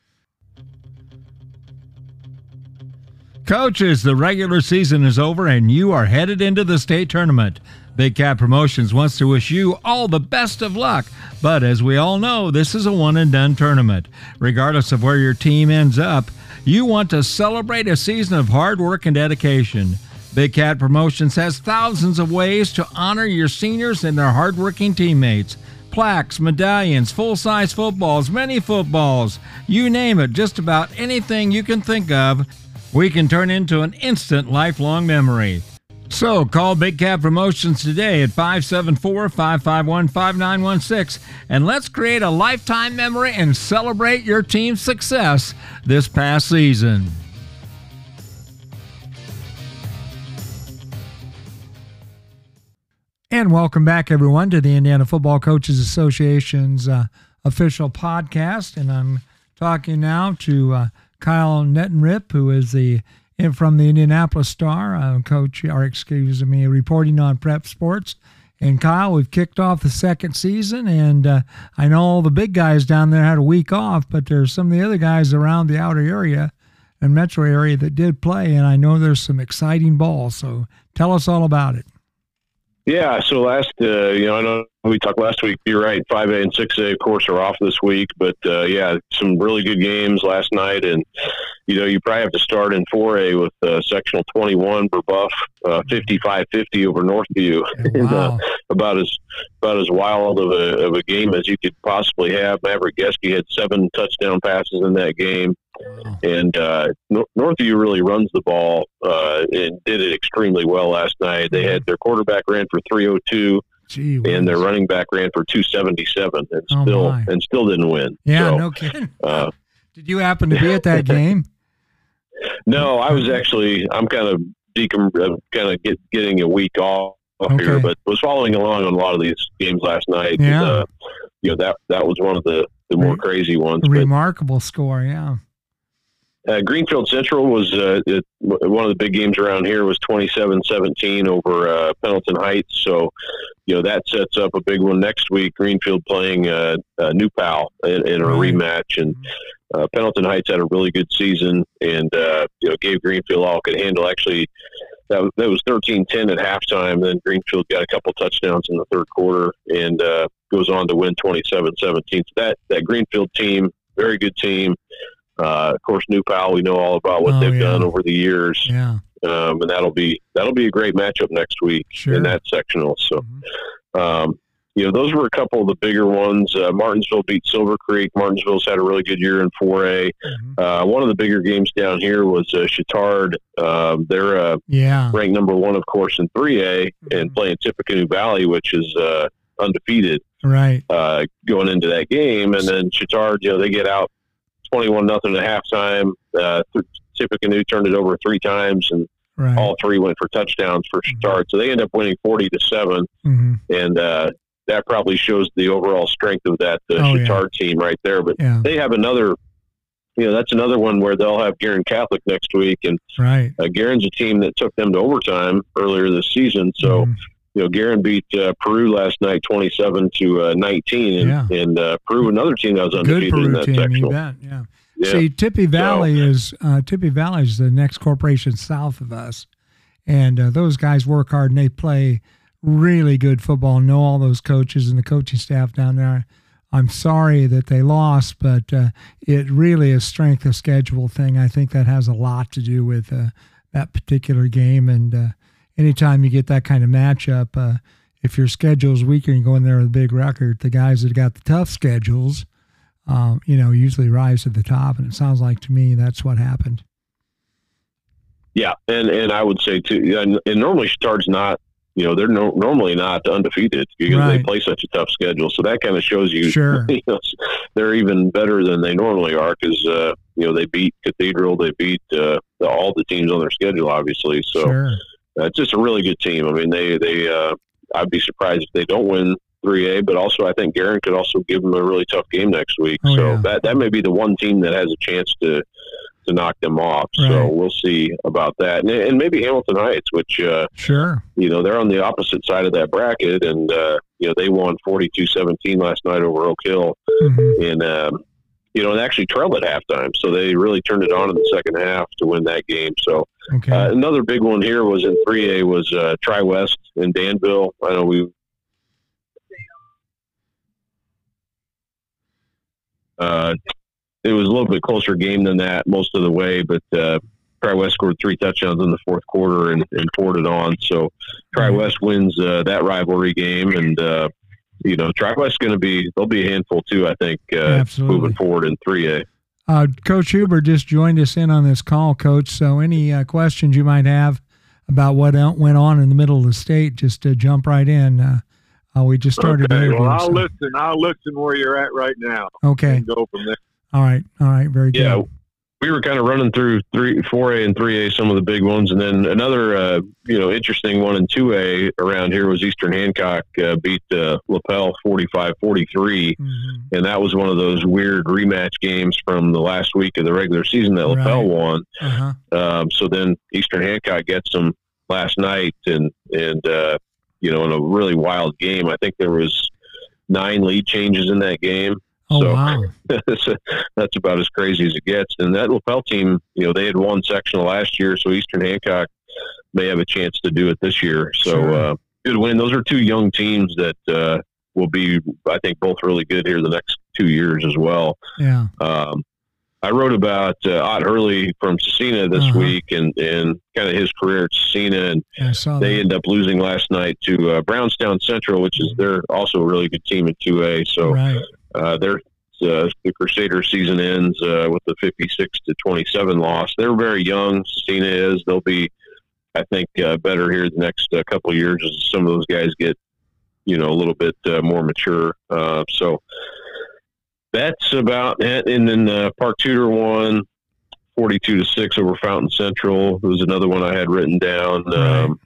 Coaches, the regular season is over and you are headed into the state tournament. Big Cat Promotions wants to wish you all the best of luck, but as we all know, this is a one and done tournament. Regardless of where your team ends up, you want to celebrate a season of hard work and dedication. Big Cat Promotions has thousands of ways to honor your seniors and their hardworking teammates. Plaques, medallions, full size footballs, mini footballs, you name it, just about anything you can think of, we can turn into an instant lifelong memory. So call Big Cat Promotions today at 574 551 5916 and let's create a lifetime memory and celebrate your team's success this past season. And welcome back, everyone, to the Indiana Football Coaches Association's uh, official podcast. And I'm talking now to uh, Kyle Neddenriep, who is the from the Indianapolis Star, uh, coach, or excuse me, reporting on Prep Sports. And Kyle, we've kicked off the second season, and uh, I know all the big guys down there had a week off, but there's some of the other guys around the outer area and metro area that did play, and I know there's some exciting ball. So tell us all about it. Yeah, so last, uh, you know, I know we talked last week. You're right, five A and six A, of course, are off this week, but uh, yeah, some really good games last night, and you know, you probably have to start in four A with uh, sectional 21 Brebeuf, uh, 55-50 over Northview, <laughs> wow. about as about as wild of a, of a game as you could possibly have. Maverick Geske had seven touchdown passes in that game. And uh, Northview really runs the ball uh, and did it extremely well last night. They had their quarterback ran for 302. Gee, and their running back ran for 277 and oh still my. and still didn't win. Yeah, so, no kidding. Uh, Did you happen to be at that <laughs> game? no, I was actually. I'm kind of decom- uh, kind of get, getting a week off okay. here, but was following along on a lot of these games last night. Yeah. And, uh, you know that that was one of the the more crazy ones. Remarkable but, score, yeah. Uh, Greenfield Central was uh, it, one of the big games around here was 27-17 over uh, Pendleton Heights. So, you know, that sets up a big one next week. Greenfield playing uh, uh, New Pal in, in a rematch. And uh, Pendleton Heights had a really good season and, uh, you know, gave Greenfield all could handle. Actually, that was, that was 13-10 at halftime. Then Greenfield got a couple touchdowns in the third quarter and uh, goes on to win 27-17. So that, that Greenfield team, very good team. Uh, of course, New Pal, we know all about what oh, they've yeah. done over the years. Yeah. Um, and that'll be that'll be a great matchup next week sure. in that sectional. So, mm-hmm. um, you know, those were a couple of the bigger ones. Uh, Martinsville beat Silver Creek. Martinsville's had a really good year in 4A. Mm-hmm. Uh, one of the bigger games down here was uh, Chatard. Um, they're uh, yeah. ranked number one, of course, in 3A mm-hmm. and playing Tippecanoe Valley, which is uh, undefeated. Right. Uh, going into that game, and then Chatard, you know, they get out 21 nothing at halftime. Uh, Tippecanoe turned it over three times, and right. all three went for touchdowns for. Mm-hmm. So they end up winning 40 to 7 mm-hmm. and uh, that probably shows the overall strength of that uh, oh, yeah. team right there. But yeah. they have another. You know, that's another one where they'll have Guerin Catholic next week, and right. uh, Guerin's a team that took them to overtime earlier this season. So, mm you know, Guerin beat uh, Peru last night, twenty-seven to uh, nineteen, and, Yeah. and uh, Peru, another team that was Good undefeated in that team, you sectional. bet. Yeah. Yeah. See, Tippy Valley is uh, Tippy Valley is the next corporation south of us, and uh, those guys work hard and they play really good football. Know all those coaches and the coaching staff down there. I'm sorry that they lost, but uh, it really is strength of schedule thing. I think that has a lot to do with uh, that particular game. And uh, anytime you get that kind of matchup, uh, if your schedule is weaker and you go in there with a big record, the guys that got the tough schedules, um, you know, usually rise to the top. And it sounds like to me that's what happened. Yeah, and and I would say too, and, and normally Star's not, you know, they're no, normally not undefeated because they play such a tough schedule. So that kind of shows you, <laughs> Sure. you know, they're even better than they normally are because uh, you know they beat Cathedral, they beat uh, the, all the teams on their schedule, obviously. So sure. Uh, it's just a really good team. I mean, they they uh, I'd be surprised if they don't win. 3A, but also I think Guerin could also give them a really tough game next week. Oh, so yeah. that that may be the one team that has a chance to to knock them off. So we'll see about that, and, and maybe Hamilton Heights, which uh, Sure. you know they're on the opposite side of that bracket, and uh, you know they won 42-17 last night over Oak Hill, hmm and um, you know and actually trailed at halftime, so they really turned it on in the second half to win that game. So Okay. uh, another big one here was in 3A was uh, Tri West in Danville. I know we. Uh, it was a little bit closer game than that most of the way, but uh, Tri West scored three touchdowns in the fourth quarter and, and poured it on. So Tri Mhm. West wins uh, that rivalry game, and uh, you know Tri West's going to be they'll be a handful too. I think uh, Absolutely. moving forward in 3A. Uh, Coach Huber just joined us in on this call, Coach. So any uh, questions you might have about what went on in the middle of the state, just uh, jump right in. Uh, uh, we just started okay, well, I'll so- listen. I'll listen where you're at right now Okay. go from there. All right. All right. Very good. We were kind of running through three, four A and three A, some of the big ones, and then another, uh, you know, interesting one in two A around here was Eastern Hancock uh, beat uh, Lapel 45-43, Mhm. and that was one of those weird rematch games from the last week of the regular season that Lapel Right. won. Uh-huh. Um, so then Eastern Hancock gets them last night, and and uh, you know, in a really wild game. I think there was nine lead changes in that game. Oh, So- wow. <laughs> that's, about as crazy as it gets. And that lapel team, you know, they had won sectional last year, so Eastern Hancock may have a chance to do it this year. So Sure. uh, good win. Those are two young teams that uh, will be, I think, both really good here the next two years as well. Yeah. Um, I wrote about uh, Ott Hurrle from Scecina this Uh-huh. week and, and kind of his career at Scecina, and saw they end up losing last night to uh, Brownstown Central, which is they're also a really good team in 2A. So Right. Uh, their uh, the Crusader season ends uh, with the 56 to 27 loss. They're very young. Scecina is. They'll be, I think, uh, better here the next uh, couple of years as some of those guys get, you know, a little bit uh, more mature. Uh, so that's about it. And then uh, Park Tudor won 42 to six over Fountain Central. It was another one I had written down. Right. Um,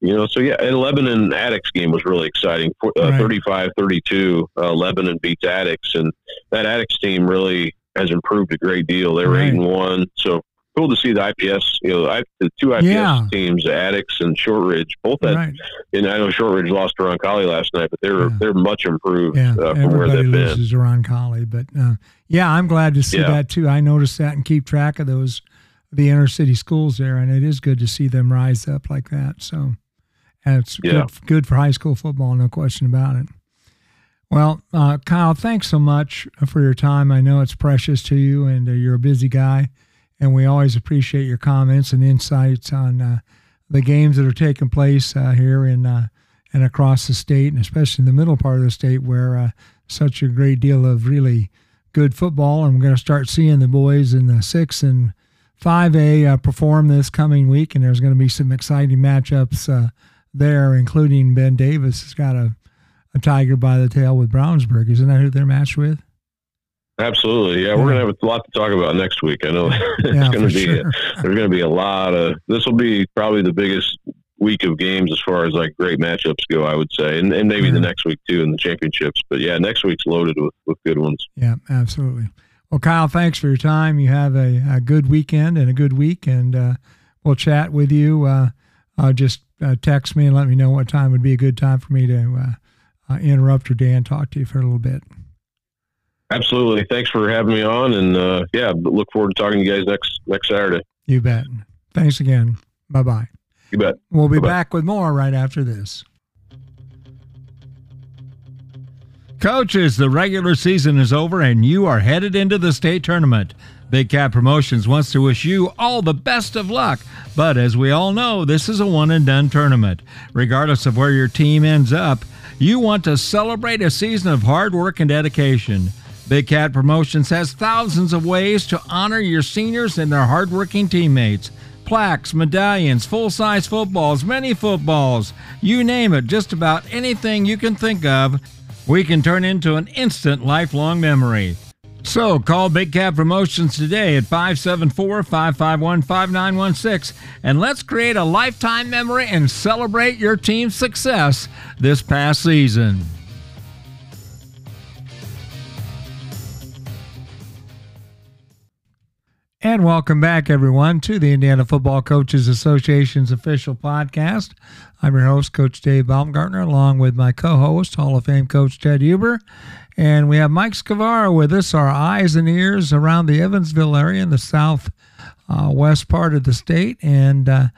you know, so yeah, and Lebanon Attucks game was really exciting. Uh, Right. 35 32, uh, Lebanon beats Attucks, and that Attucks team really has improved a great deal. They were Right. eight and one, so cool to see the IPS. You know, I, the two IPS Yeah. teams, Attucks and Shortridge, both had. Right. And I know Shortridge lost to Roncalli last night, but they're Yeah. they're much improved Yeah. uh, from where Everybody they've been. loses Roncalli, but uh, yeah, I'm glad to see that too. I noticed that and keep track of those the inner city schools there, and it is good to see them rise up like that. So, and it's Yeah. good good for high school football, no question about it. Well, uh, Kyle, thanks so much for your time. I know it's precious to you, and uh, you're a busy guy, and we always appreciate your comments and insights on uh, the games that are taking place uh, here in uh, and across the state, and especially in the middle part of the state, where uh, such a great deal of really good football, and we're going to start seeing the boys in the six and five A uh, perform this coming week, and there's going to be some exciting matchups uh, there, including Ben Davis has got a, a tiger by the tail with Brownsburg. Isn't that who they're matched with? Absolutely, yeah. We're gonna have a lot to talk about next week. I know <laughs> it's Yeah, gonna be sure. there's gonna be a lot of. This will be probably the biggest week of games as far as like great matchups go. I would say, and, and maybe Yeah. the next week too in the championships. But yeah, next week's loaded with, with good ones. Yeah, absolutely. Well, Kyle, thanks for your time. You have a, a good weekend and a good week, and uh, we'll chat with you uh, uh, just uh, text me and let me know what time would be a good time for me to uh, uh, interrupt your day and talk to you for a little bit. Absolutely. Thanks for having me on, and uh, yeah, look forward to talking to you guys next next Saturday. You bet. Thanks again. Bye bye. You bet. We'll be Bye-bye. back with more right after this. Coaches, the regular season is over and you are headed into the state tournament. Big Cat Promotions wants to wish you all the best of luck, but as we all know, this is a one and done tournament. Regardless of where your team ends up, you want to celebrate a season of hard work and dedication. Big Cat Promotions has thousands of ways to honor your seniors and their hardworking teammates. Plaques, medallions, full size footballs, mini footballs, you name it, just about anything you can think of, we can turn into an instant lifelong memory. So call Big Cat Promotions today at 574 551 5916 and let's create a lifetime memory and celebrate your team's success this past season. And welcome back, everyone, to the Indiana Football Coaches Association's official podcast. I'm your host, Coach Dave Baumgartner, along with my co host, Hall of Fame Coach Ted Huber. And we have Mike Scavara with us, our eyes and ears around the Evansville area in the south uh, part of the state. And uh,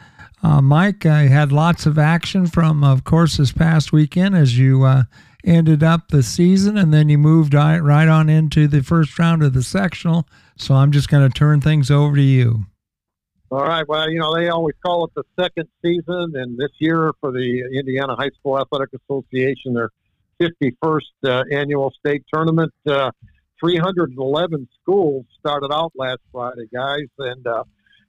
uh, Mike, had lots of action from, of course, this past weekend as you uh, ended up the season, and then you moved right on into the first round of the sectional. So I'm just going to turn things over to you. All right. Well, you know, they always call it the second season, and this year for the Indiana High School Athletic Association, their 51st uh, annual state tournament. Uh, 311 schools started out last Friday, guys, and uh,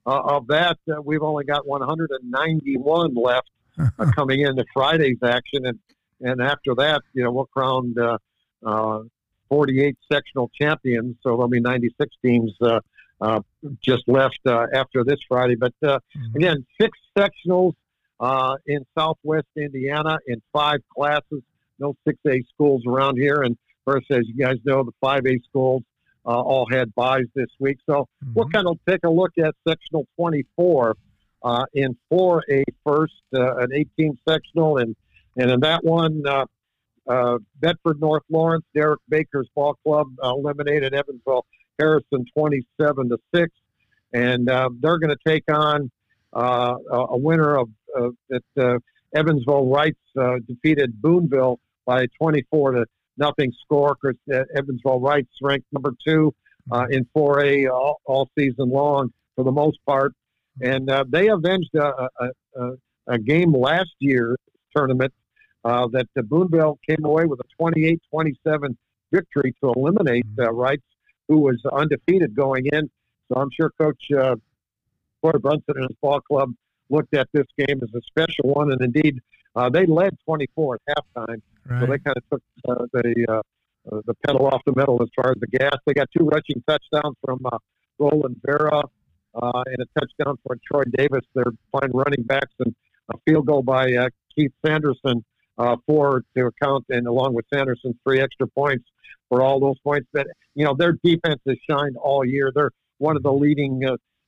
uh, of that, uh, we've only got 191 left uh, <laughs> coming into Friday's action, and and after that, you know, we'll crown uh, uh, 48 sectional champions. So there'll be 96 teams uh, uh, just left uh, after this Friday. But uh, Mhm. again, six sectionals uh, in Southwest Indiana in five classes. No 6A schools around here. And first, as you guys know, the 5A schools uh, all had buys this week. So we'll Mhm. kind of take a look at sectional 24 uh, in 4A first, uh, an 18 sectional. And, and in that one, uh, uh, Bedford North Lawrence, Derek Baker's ball club uh, eliminated Evansville Harrison 27 to 6. And uh, they're going to take on uh, a winner of uh, that uh, Evansville Reitz uh, defeated Boonville by 24 to nothing score. Because Evansville Reitz ranked number two uh, in 4A all, all season long for the most part. And uh, they avenged a, a, a, a game last year tournament uh, that the Boonville came away with a 28-27 victory to eliminate uh, Reitz, who was undefeated going in. So I'm sure Coach uh, Porter Brunson and his ball club looked at this game as a special one, and indeed uh, they led 24 at halftime. So they kind of took uh, the uh, uh, the pedal off the metal as far as the gas. They got two rushing touchdowns from uh, Roland Vera uh, and a touchdown for Troy Davis. They're fine running backs and a field goal by uh, Keith Sanderson uh, for to account, and along with Sanderson, three extra points for all those points. That you know their defense has shined all year. They're one of the leading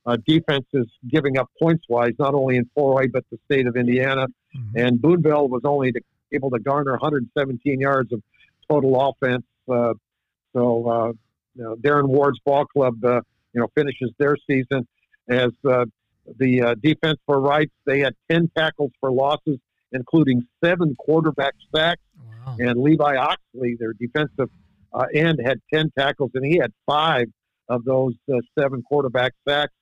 uh, defenses giving up points wise, not only in 4A but the state of Indiana. Mhm. And Boonville was only to, able to garner 117 yards of total offense. Uh, so, uh, you know, Darren Ward's ball club, uh, you know, finishes their season as uh, the uh, defense for Reitz. They had 10 tackles for losses, including seven quarterback sacks. Wow. And Levi Oxley, their defensive uh, end, had 10 tackles, and he had five of those uh, seven quarterback sacks.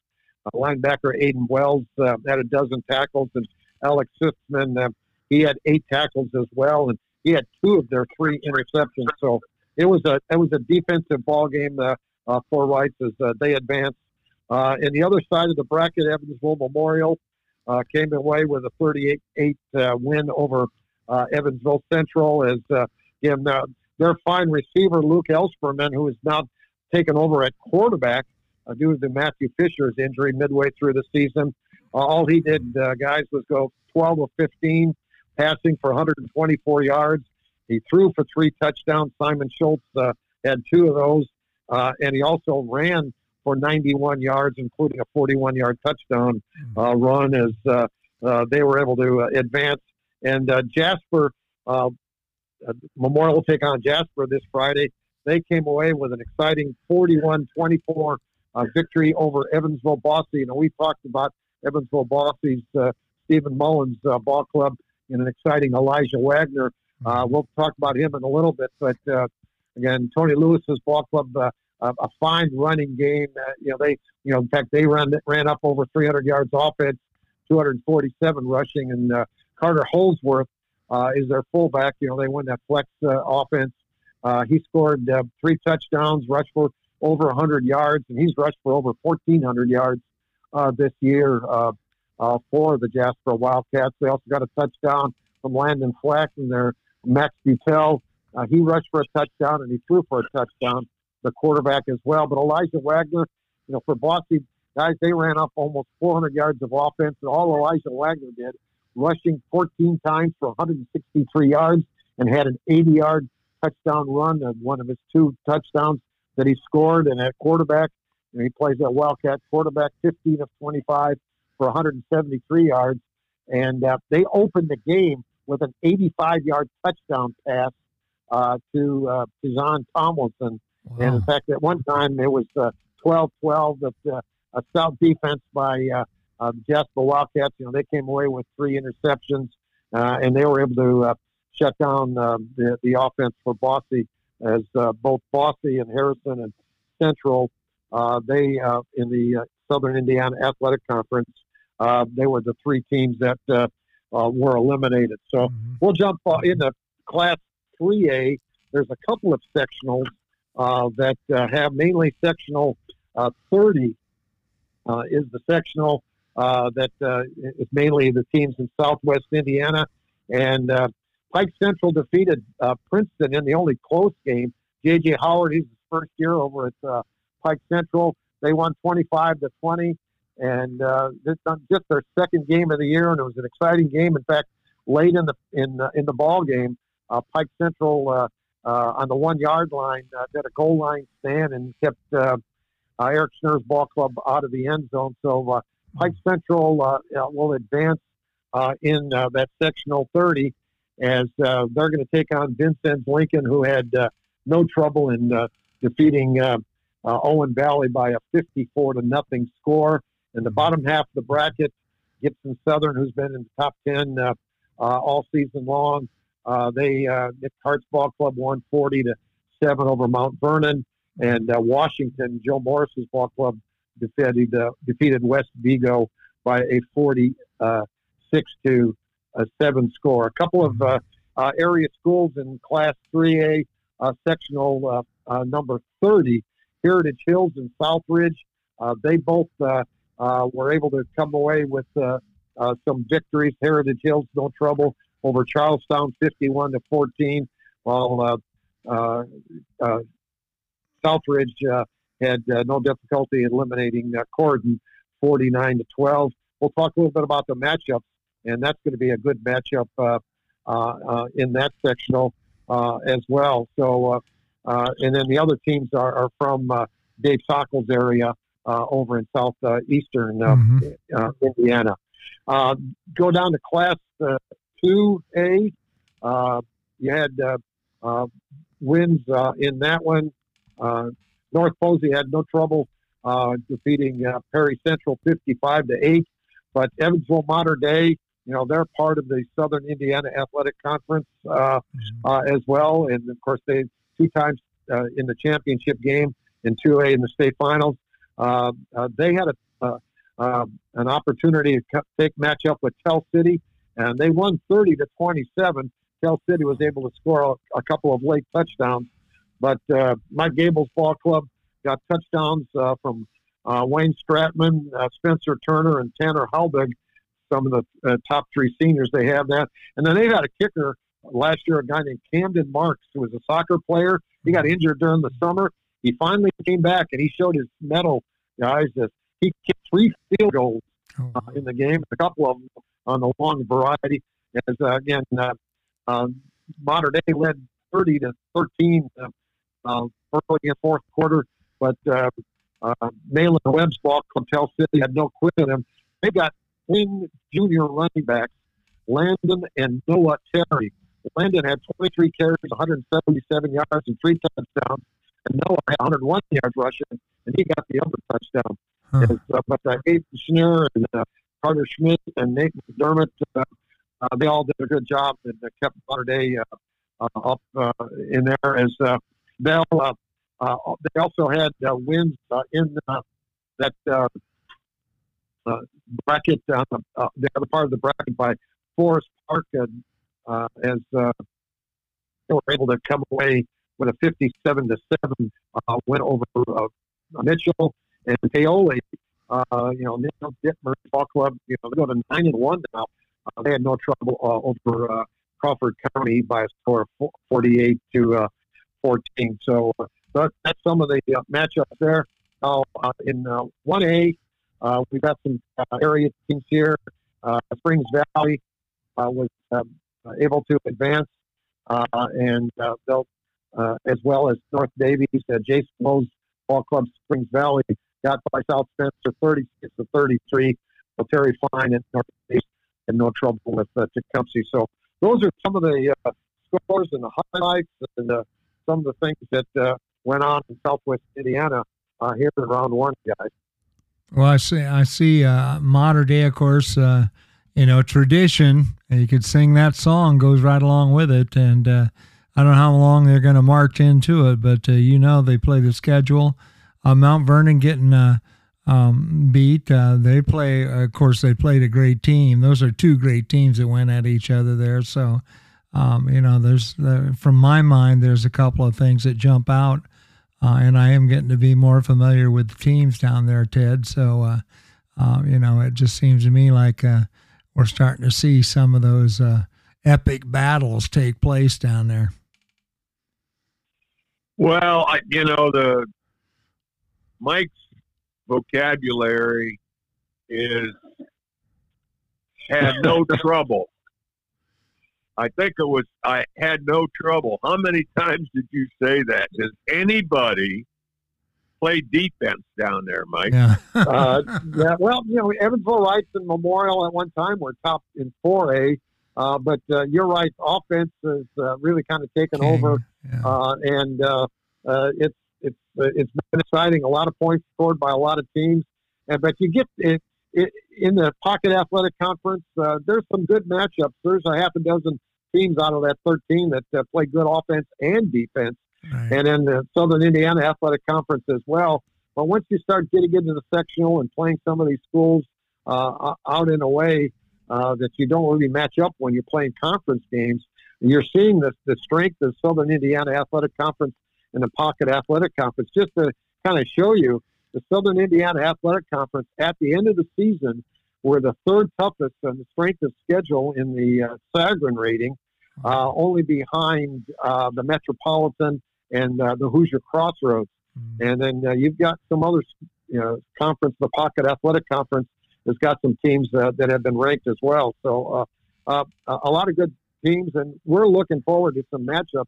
Uh, linebacker Aiden Wells uh, had a dozen tackles, and Alex Sitzman, uh, he had eight tackles as well, and he had two of their three interceptions. So it was a it was a defensive ball game uh, uh, for Reitz as uh, they advanced. Uh, and the other side of the bracket, Evansville Memorial uh, came away with a 38-8 uh, win over uh, Evansville Central. As uh, again, uh, their fine receiver Luke Elsperman, who is now taken over at quarterback uh, due to Matthew Fisher's injury midway through the season. Uh, all he did, uh, guys, was go 12 of 15, passing for 124 yards. He threw for three touchdowns. Simon Schultz uh, had two of those, uh, and he also ran for 91 yards, including a 41-yard touchdown uh, run. As uh, uh, they were able to uh, advance. And uh, Jasper uh, Memorial will take on Jasper this Friday. They came away with an exciting 41-24 victory over Evansville Bosse. And we talked about Evansville Bosse's Stephen Mullins ball club and an exciting Elijah Wagner. we'll talk about him in a little bit, but again, Tony Lewis's ball club a, a fine running game. Uh, you know, they, you know, in fact, they ran ran up over 300 yards offense, 247 rushing, and uh, Carter Holsworth uh, is their fullback. You know, they win that flex uh, offense. Uh, he scored uh, three touchdowns, rushed for over 100 yards, and he's rushed for over 1,400 yards uh, this year uh, uh, for the Jasper Wildcats. They also got a touchdown from Landon Flack and their Max Butel. Uh, he rushed for a touchdown and he threw for a touchdown the quarterback as well. But Elijah Wagner, you know, for Bosse guys, they ran up almost 400 yards of offense, and all Elijah Wagner did, rushing 14 times for 163 yards, and had an 80-yard touchdown run, one of his two touchdowns that he scored. And at quarterback, you know, he plays at Wildcat quarterback, 15 of 25 for 173 yards, and uh, they opened the game with an 85-yard touchdown pass uh, to uh, to Zon Tomlinson Wow. And in fact, at one time it was uh, 12-12 that uh, a stout defense by uh, uh, Jasper Wildcats. You know, they came away with three interceptions, uh, and they were able to uh, shut down uh, the the offense for Bosse as uh, both Bosse and Harrison and Central. Uh, they uh, in the uh, Southern Indiana Athletic Conference. Uh, they were the three teams that uh, uh, were eliminated. So mm-hmm. we'll jump uh, into Class 3A. There's a couple of sectionals uh, that uh, have mainly sectional uh, 30 is the sectional that is mainly the teams in Southwest Indiana. And Pike Central defeated Princeton in the only close game. J.J. Howard, he's his first year over at Pike Central. They won 25 to 20 and uh, this just their second game of the year, and it was an exciting game. In fact, late in the in the, in the ball game, uh, Pike Central uh, uh, on the one yard line, uh, did a goal line stand and kept uh, uh, Eric Schnurr's ball club out of the end zone. So uh, Pike Central uh, will advance uh, in uh, that sectional 30 as uh, they're going to take on Vincennes Lincoln, who had uh, no trouble in uh, defeating uh, uh, Owen Valley by a 54 to nothing score. In the bottom half of the bracket, Gibson Southern, who's been in the top 10 uh, uh, all season long, uh, they uh, Nick Hart's ball club won 40 to seven over Mount Vernon, and uh, Washington, Joe Morris's ball club defeated uh, defeated West Vigo by a 46 uh, to a seven score. A couple of uh, uh, area schools in Class 3A uh, sectional uh, uh, number 30, Heritage Hills and Southridge. Uh, they both were able to come away with some victories. Heritage Hills, no trouble over Charlestown, 51 to 14, while Southridge had no difficulty eliminating Corydon, 49 to 12. We'll talk a little bit about the matchups, and that's going to be a good matchup uh, uh, uh, in that sectional uh, as well. So, uh, uh, and then the other teams are, are from uh, Dave Sockel's area uh, over in southeastern uh, mm-hmm. uh, Indiana. Uh, go down to Class uh, two A. Uh, you had uh, uh, wins uh, in that one. Uh, North Posey had no trouble uh, defeating uh, Perry Central 55 to eight, but Evansville Mater Dei, you know, they're part of the Southern Indiana Athletic Conference uh, mm-hmm. uh, as well, and of course they two times uh, in the championship game in 2A in the state finals. Uh, uh, they had a uh, an opportunity to take match up with Tell City and they won 30 to 27. Tell City was able to score a, a couple of late touchdowns, but uh, Mike Gable's ball club got touchdowns uh, from uh, Wayne Stratman, uh, Spencer Turner, and Tanner Halbig, some of the uh, top three seniors. They have that, and then they had a kicker last year, a guy named Camden Marks, who was a soccer player. He got injured during the summer. He finally came back, and he showed his medal, guys. That he kicked three field goals oh. uh, in the game. A couple of them on the long variety. As uh, again, uh, uh, Mater Dei led 30 to 13 uh, uh, early in the fourth quarter, but uh, uh, Malin Webb's ball, Tell City had no quit in him. They got twin junior running backs, Landon and Noah Terry. Landon had 23 carries, 177 yards, and three touchdowns. And Noah had 101 yards rushing, and he got the other touchdown. Huh. As, uh, but uh, Aiden Schnur and uh, Carter Schmidt and Nate McDermott, uh, uh, they all did a good job and uh, kept Mater Dei uh, uh, up uh, in there. As uh, Bell, they also had uh, wins uh, in uh, that uh, bracket, uh, uh, the other part of the bracket by Forest Park, and uh, as uh, they were able to come away with a 57 to seven uh, win over uh, Mitchell and Paoli. Uh, you know, Nick Dittmer Ball Club, you know, they go to nine and one now. They had no trouble over Crawford County by a score of 48 to uh, 14. So that's some of the matchups there. Uh, in uh, 1A, uh, we've got some uh, area teams here. Uh, Springs Valley uh, was um, able to advance, uh, and uh, they'll, uh, as well as North Daviess, uh, Jason Lowe's Ball Club Springs Valley got by South Spencer 36 to 33. So Terry Fine and North Daviess had no trouble with uh, Tecumseh. So those are some of the uh, scores and the highlights and uh, some of the things that uh, went on in Southwest Indiana uh, here in round one, guys. Well, I see. I see. Uh, Mater Dei, of course, uh, you know, tradition. You could sing that song goes right along with it, and uh, I don't know how long they're going to march into it, but uh, you know, they play the schedule. Uh, Mount Vernon getting uh, um, beat. They play. Of course, they played a great team. Those are two great teams that went at each other there. So, um, you know, there's from my mind, there's a couple of things that jump out uh, and I am getting to be more familiar with the teams down there, Ted. So, uh, uh, you know, it just seems to me like uh, we're starting to see some of those uh, epic battles take place down there. Well, I, you know, the Mike's vocabulary is had no <laughs> trouble I think it was I had no trouble. How many times did you say that? Does anybody play defense down there, Mike? Yeah. uh, <laughs> yeah. Well, you know, Evansville Reitz and Memorial at one time were top in 4A. Uh, but uh, you're right. Offense has uh, really kind of taken over, yeah. Uh, and uh, it's it's it's been exciting. A lot of points scored by a lot of teams, and but you get it, it in the Pocket Athletic Conference. there's some good matchups. There's a half a dozen teams out of that 13 that uh, play good offense and defense, right. and in the Southern Indiana Athletic Conference as well. But once you start getting into the sectional and playing some of these schools uh, out in a way uh, that you don't really match up when you're playing conference games, you're seeing the, the strength of Southern Indiana Athletic Conference and the Pocket Athletic Conference. Just to kind of show you, the Southern Indiana Athletic Conference at the end of the season were the third toughest on the strength of schedule in the uh, Sagarin rating, uh, only behind uh, the Metropolitan and uh, the Hoosier Crossroads. Mm-hmm. And then uh, you've got some other you know, conference, the Pocket Athletic Conference, has got some teams uh, that have been ranked as well. So uh, uh, a lot of good teams, and we're looking forward to some matchups.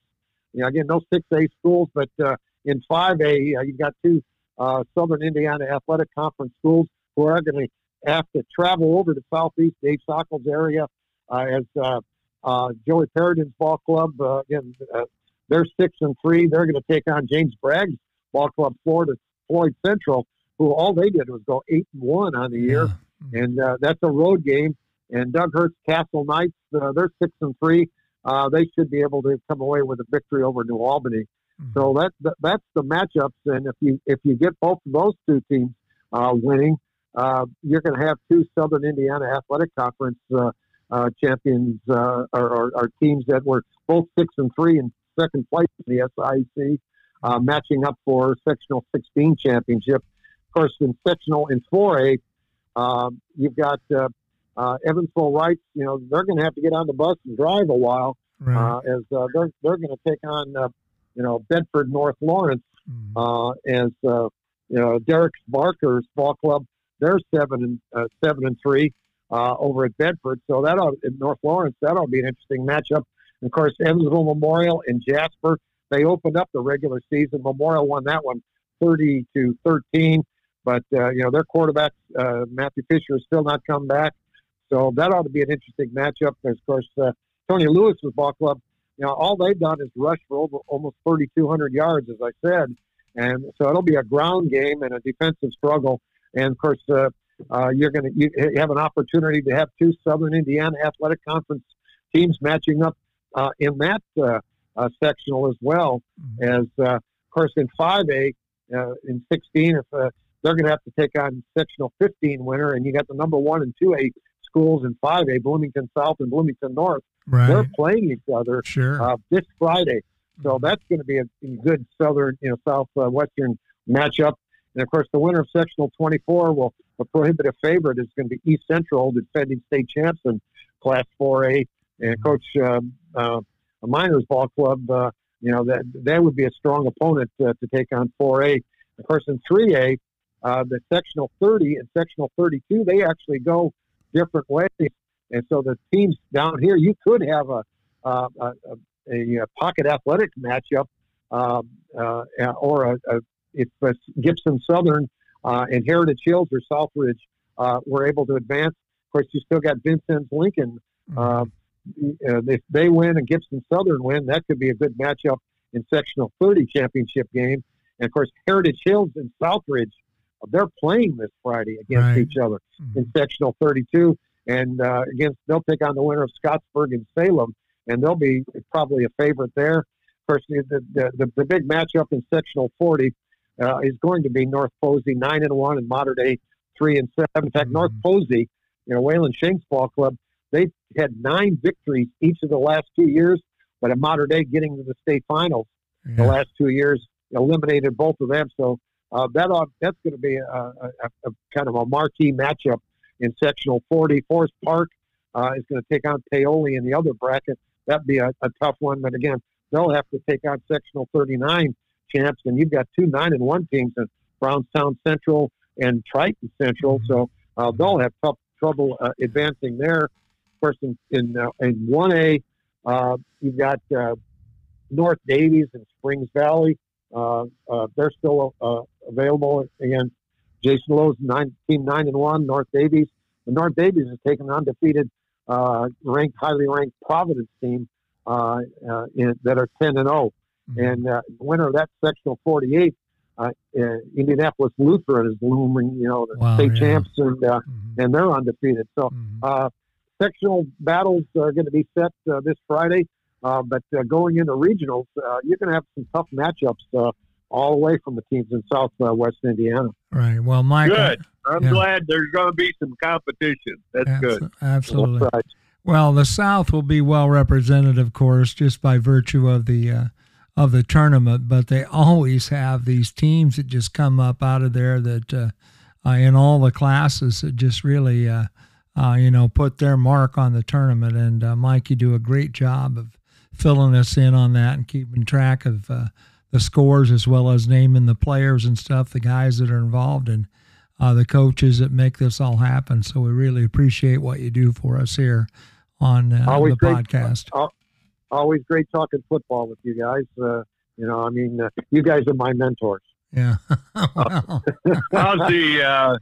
You know, again, no 6A schools, but uh, in 5A, uh, you've got two uh, Southern Indiana Athletic Conference schools who are going to have to travel over to Southeast Dave Sockel's area uh, as uh, uh, Joey Paradin's ball club. Uh, again, uh, they're six and three. They're going to take on James Bragg's ball club, Florida Floyd Central, who all they did was go eight and one on the year, yeah. and uh, that's a road game. And Doug Hurst Castle Knights, uh, they're six and three. Uh, they should be able to come away with a victory over New Albany. Mm-hmm. So that, that, that's the matchups, and if you if you get both of those two teams uh, winning, uh, you're going to have two Southern Indiana Athletic Conference uh, uh, champions uh, or, or, or, teams that were both six and three in second place in the SIC, uh, matching up for sectional 16 championship. Of course, in sectional in 4A, um, you've got uh, Evansville Reitz. You know they're going to have to get on the bus and drive a while, right. as they're they're going to take on you know Bedford North Lawrence mm. as you know Derek Barker's ball club they're seven and uh, seven and three uh, over at Bedford. So that in North Lawrence that'll be an interesting matchup. And of course, Evansville Memorial and Jasper they opened up the regular season. Memorial won that one 30 to 13, but uh, you know their quarterback uh, Matthew Fisher has still not come back. So that ought to be an interesting matchup. There's, of course, uh, Tony Lewis's ball club. You know, all they've done is rush for over almost 3,200 yards, as I said, and so it'll be a ground game and a defensive struggle. And of course, uh, uh, you're going to you have an opportunity to have two Southern Indiana Athletic Conference teams matching up uh, in that uh, uh, sectional as well. Mm-hmm. As uh, of course, in 5A, in 16, if they're going to have to take on sectional 15 winner, and you got the number one and 2A schools in 5A, Bloomington South and Bloomington North. Right. They're playing each other sure. uh, this Friday. So mm-hmm. that's going to be a, a, good southern, you know, southwestern matchup. And of course, the winner of sectional 24 will a prohibitive favorite is going to be East Central, defending state champs in Class 4A, and. Coach um, uh, a Miners Ball Club. Uh, you know that that would be a strong opponent uh, to take on 4A. Of course, in 3A, uh, the sectional 30 and sectional 32, they actually go different ways. And so the teams down here, you could have a, uh, a, a, a, pocket athletic matchup um, uh, or a, a, if Gibson Southern uh, and Heritage Hills or Southridge uh, were able to advance. Of course, you still got Vincennes Lincoln. Mm-hmm. Uh, if they win and Gibson Southern win, that could be a good matchup in sectional 30 championship game. And of course, Heritage Hills and Southridge they're playing this Friday against right. each other mm-hmm. in sectional 32, and uh, against they'll take on the winner of Scottsburg and Salem, and they'll be probably a favorite there. Of course, the the, the, the big matchup in sectional 40 uh, is going to be North Posey nine and one and Mater Dei three and seven. In fact, mm-hmm. North Posey, you know, Wayland Shanks Ball Club, they've had nine victories each of the last two years, but at Mater Dei getting to the state finals yeah. the last two years eliminated both of them. So uh, that ought, that's going to be a, a, a, kind of a marquee matchup in sectional 40. Forest Park uh, is going to take on Paoli in the other bracket. That'd be a, a, tough one, but again, they'll have to take on sectional 39 champs, and you've got two nine and one teams in Brownstown Central and Triton Central, mm-hmm. so uh, they'll have tough trouble uh, advancing there. Of course, in in, uh, in 1A, uh, you've got North Daviess and Springs Valley. Uh, uh, they're still uh, available again. Jason Lowe's nine, team nine and one. North Daviess. The North Daviess has taken an undefeated, ranked, highly ranked Providence team in, that are ten and zero. Mm-hmm. And the winner of that sectional 48 uh, Indianapolis Lutheran is looming, you know, the wow, state yeah. champs, and uh, mm-hmm. and they're undefeated. So mm-hmm. uh, sectional battles are going to be set this Friday. Uh, but uh, going into regionals, uh, you're going to have some tough matchups uh, all the way from the teams in Southwest uh, Indiana. Right. Well, Mike. Good. I'm yeah. glad there's going to be some competition. That's Abs- good. Absolutely. Right. Well, the South will be well represented, of course, just by virtue of the uh, of the tournament. But they always have these teams that just come up out of there that in all the classes that just really. you know, put their mark on the tournament. And Mike, you do a great job of filling us in on that and keeping track of uh, the scores as well as naming the players and stuff, the guys that are involved, and uh, the coaches that make this all happen. So we really appreciate what you do for us here on uh, the great, podcast. Always great talking football with you guys. Uh, you know, I mean, uh, you guys are my mentors. Yeah. well. <laughs> <laughs> how's the uh,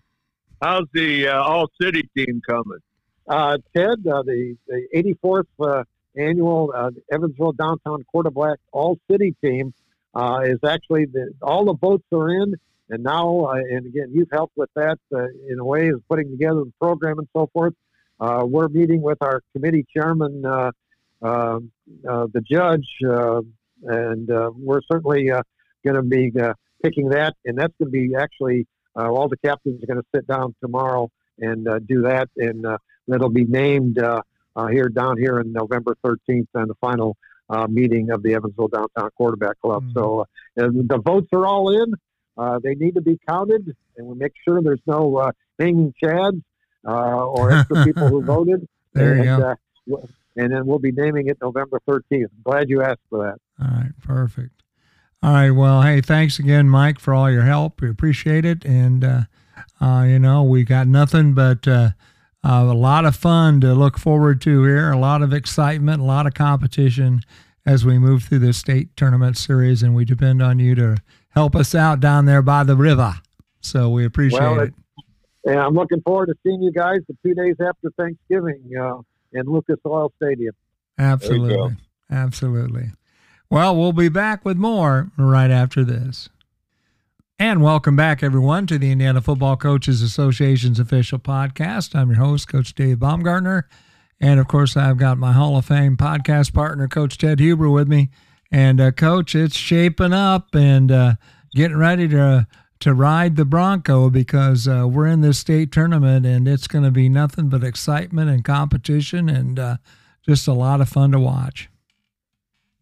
how's the all city team coming? Ted, the the 84th annual uh, Evansville Downtown Quarterback All City team uh, is actually the, all the votes are in, and now uh, and again you've helped with that uh, in a way of putting together the program and so forth. Uh, we're meeting with our committee chairman, uh, the judge, and we're certainly going to be picking that, and that's going to be actually all the captains are going to sit down tomorrow and do that, and that'll be named uh, here down here on November 13th and the final uh, meeting of the Evansville Downtown Quarterback Club. Mm-hmm. So uh, the votes are all in. Uh, they need to be counted, and we make sure there's no uh, hanging chads uh, or extra people who <laughs> voted. There and, you go. And then we'll be naming it November 13th. Glad you asked for that. All right, perfect. All right, well, hey, thanks again, Mike, for all your help. We appreciate it, and you know we got nothing but uh, a lot of fun to look forward to here, a lot of excitement, a lot of competition as we move through the state tournament series, and we depend on you to help us out down there by the river. So we appreciate well, it. And I'm looking forward to seeing you guys the two days after Thanksgiving uh, in Lucas Oil Stadium. Absolutely. Absolutely. Well, we'll be back with more right after this. And welcome back, everyone, to the Indiana Football Coaches Association's official podcast. I'm your host, Coach Dave Baumgartner. And of course, I've got my Hall of Fame podcast partner, Coach Ted Huber, with me. And, uh, Coach, it's shaping up and uh, getting ready to to ride the Bronco because uh, we're in this state tournament and it's going to be nothing but excitement and competition and uh, just a lot of fun to watch.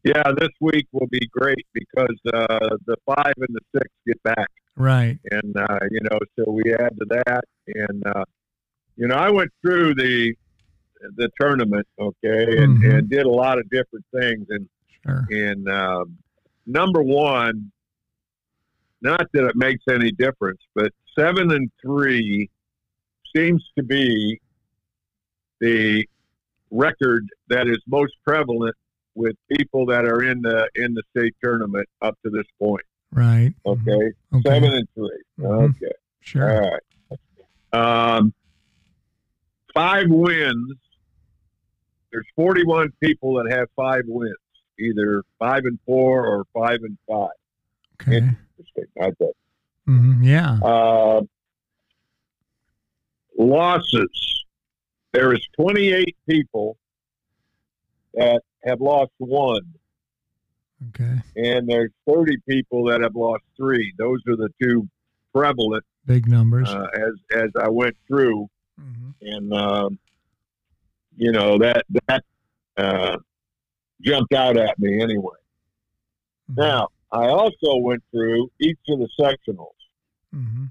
Yeah, this week will be great because uh, the five and the six get back. Right. And, uh, you know, so we add to that. And, uh, you know, I went through the the tournament, okay, and, Mhm. and did a lot of different things. And, Sure. and um, number one, not that it makes any difference, but seven and three seems to be the record that is most prevalent with people that are in the in the state tournament up to this point. Right. Okay, Mhm. Okay. seven and 3 Mhm. Okay, Sure. all right. Um, five wins. There's 41 people that have five wins, either five and four or five and five. Okay. Interesting. I bet. hmm Yeah. Uh, losses. There is 28 people that have lost one, Okay. and there's 30 people that have lost three. Those are the two prevalent Big numbers. uh, as as I went through, hmm and um, you know that that uh, jumped out at me anyway. Now I also went through each of the sectionals. hmm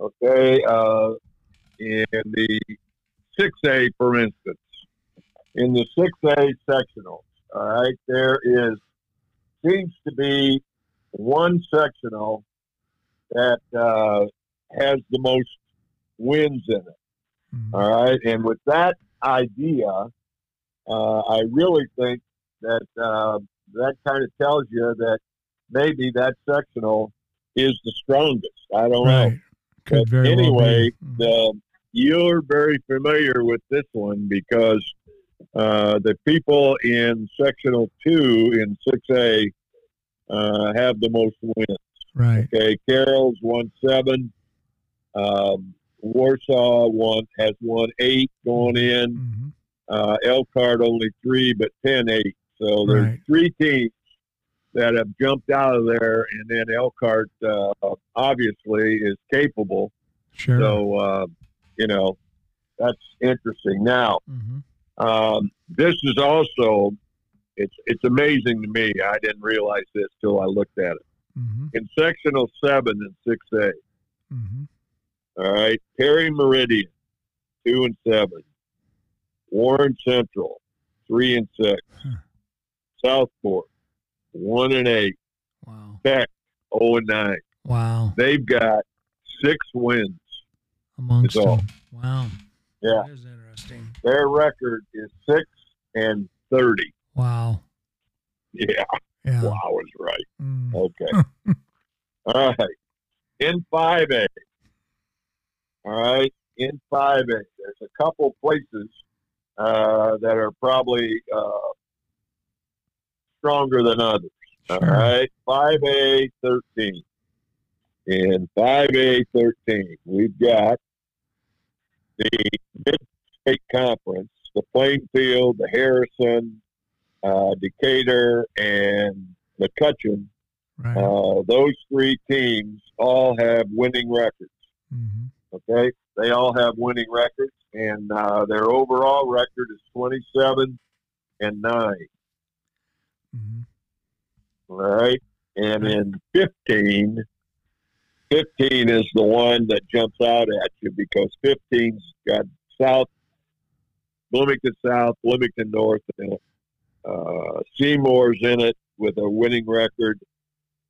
okay, uh, in the 6A, for instance, in the 6A sectional, all right, there is, seems to be one sectional that uh, has the most wins in it, hmm all right, and with that idea, uh, I really think that uh, that kind of tells you that maybe that sectional is the strongest. I don't know. Could But anyway, well. Mhm. the, you're very familiar with this one because uh, the people in sectional two in 6A uh, have the most wins. right. Okay, Carroll's won seven. Um, Warsaw one has won eight going in. hmm Uh, Elkhart only three, but 10 8. So there's Right. three teams that have jumped out of there, and then Elkhart uh, obviously is capable. Sure. So, uh, you know, that's interesting. Now, hmm um, this is also, it's, it's amazing to me. I didn't realize this till I looked at it. hmm In sectional seven and 6A, hmm all right, Perry Meridian, two and seven. Warren Central, three and six. Huh. Southport, one and eight. Wow. Beck, oh and nine. Wow. They've got six wins. Amongst them. Wow. Yeah. That is interesting. Their record is six and thirty. Wow. Yeah, Yeah. wow, I was right. Mm. Okay. <laughs> all right. In five A. All right. In five A, there's a couple places uh, that are probably uh, stronger than others. All Sure. right. Five A thirteen. In five A thirteen, we've got the Mid State Conference, the Plainfield, the Harrison, uh, Decatur, and McCutcheon. Right. Uh, those three teams all have winning records. hmm Okay, they all have winning records, and uh, their overall record is twenty-seven and nine. Hmm All right, and in 15, 15 is the one that jumps out at you because 15's got South, Bloomington South, Bloomington North in it. Uh, Seymour's in it with a winning record,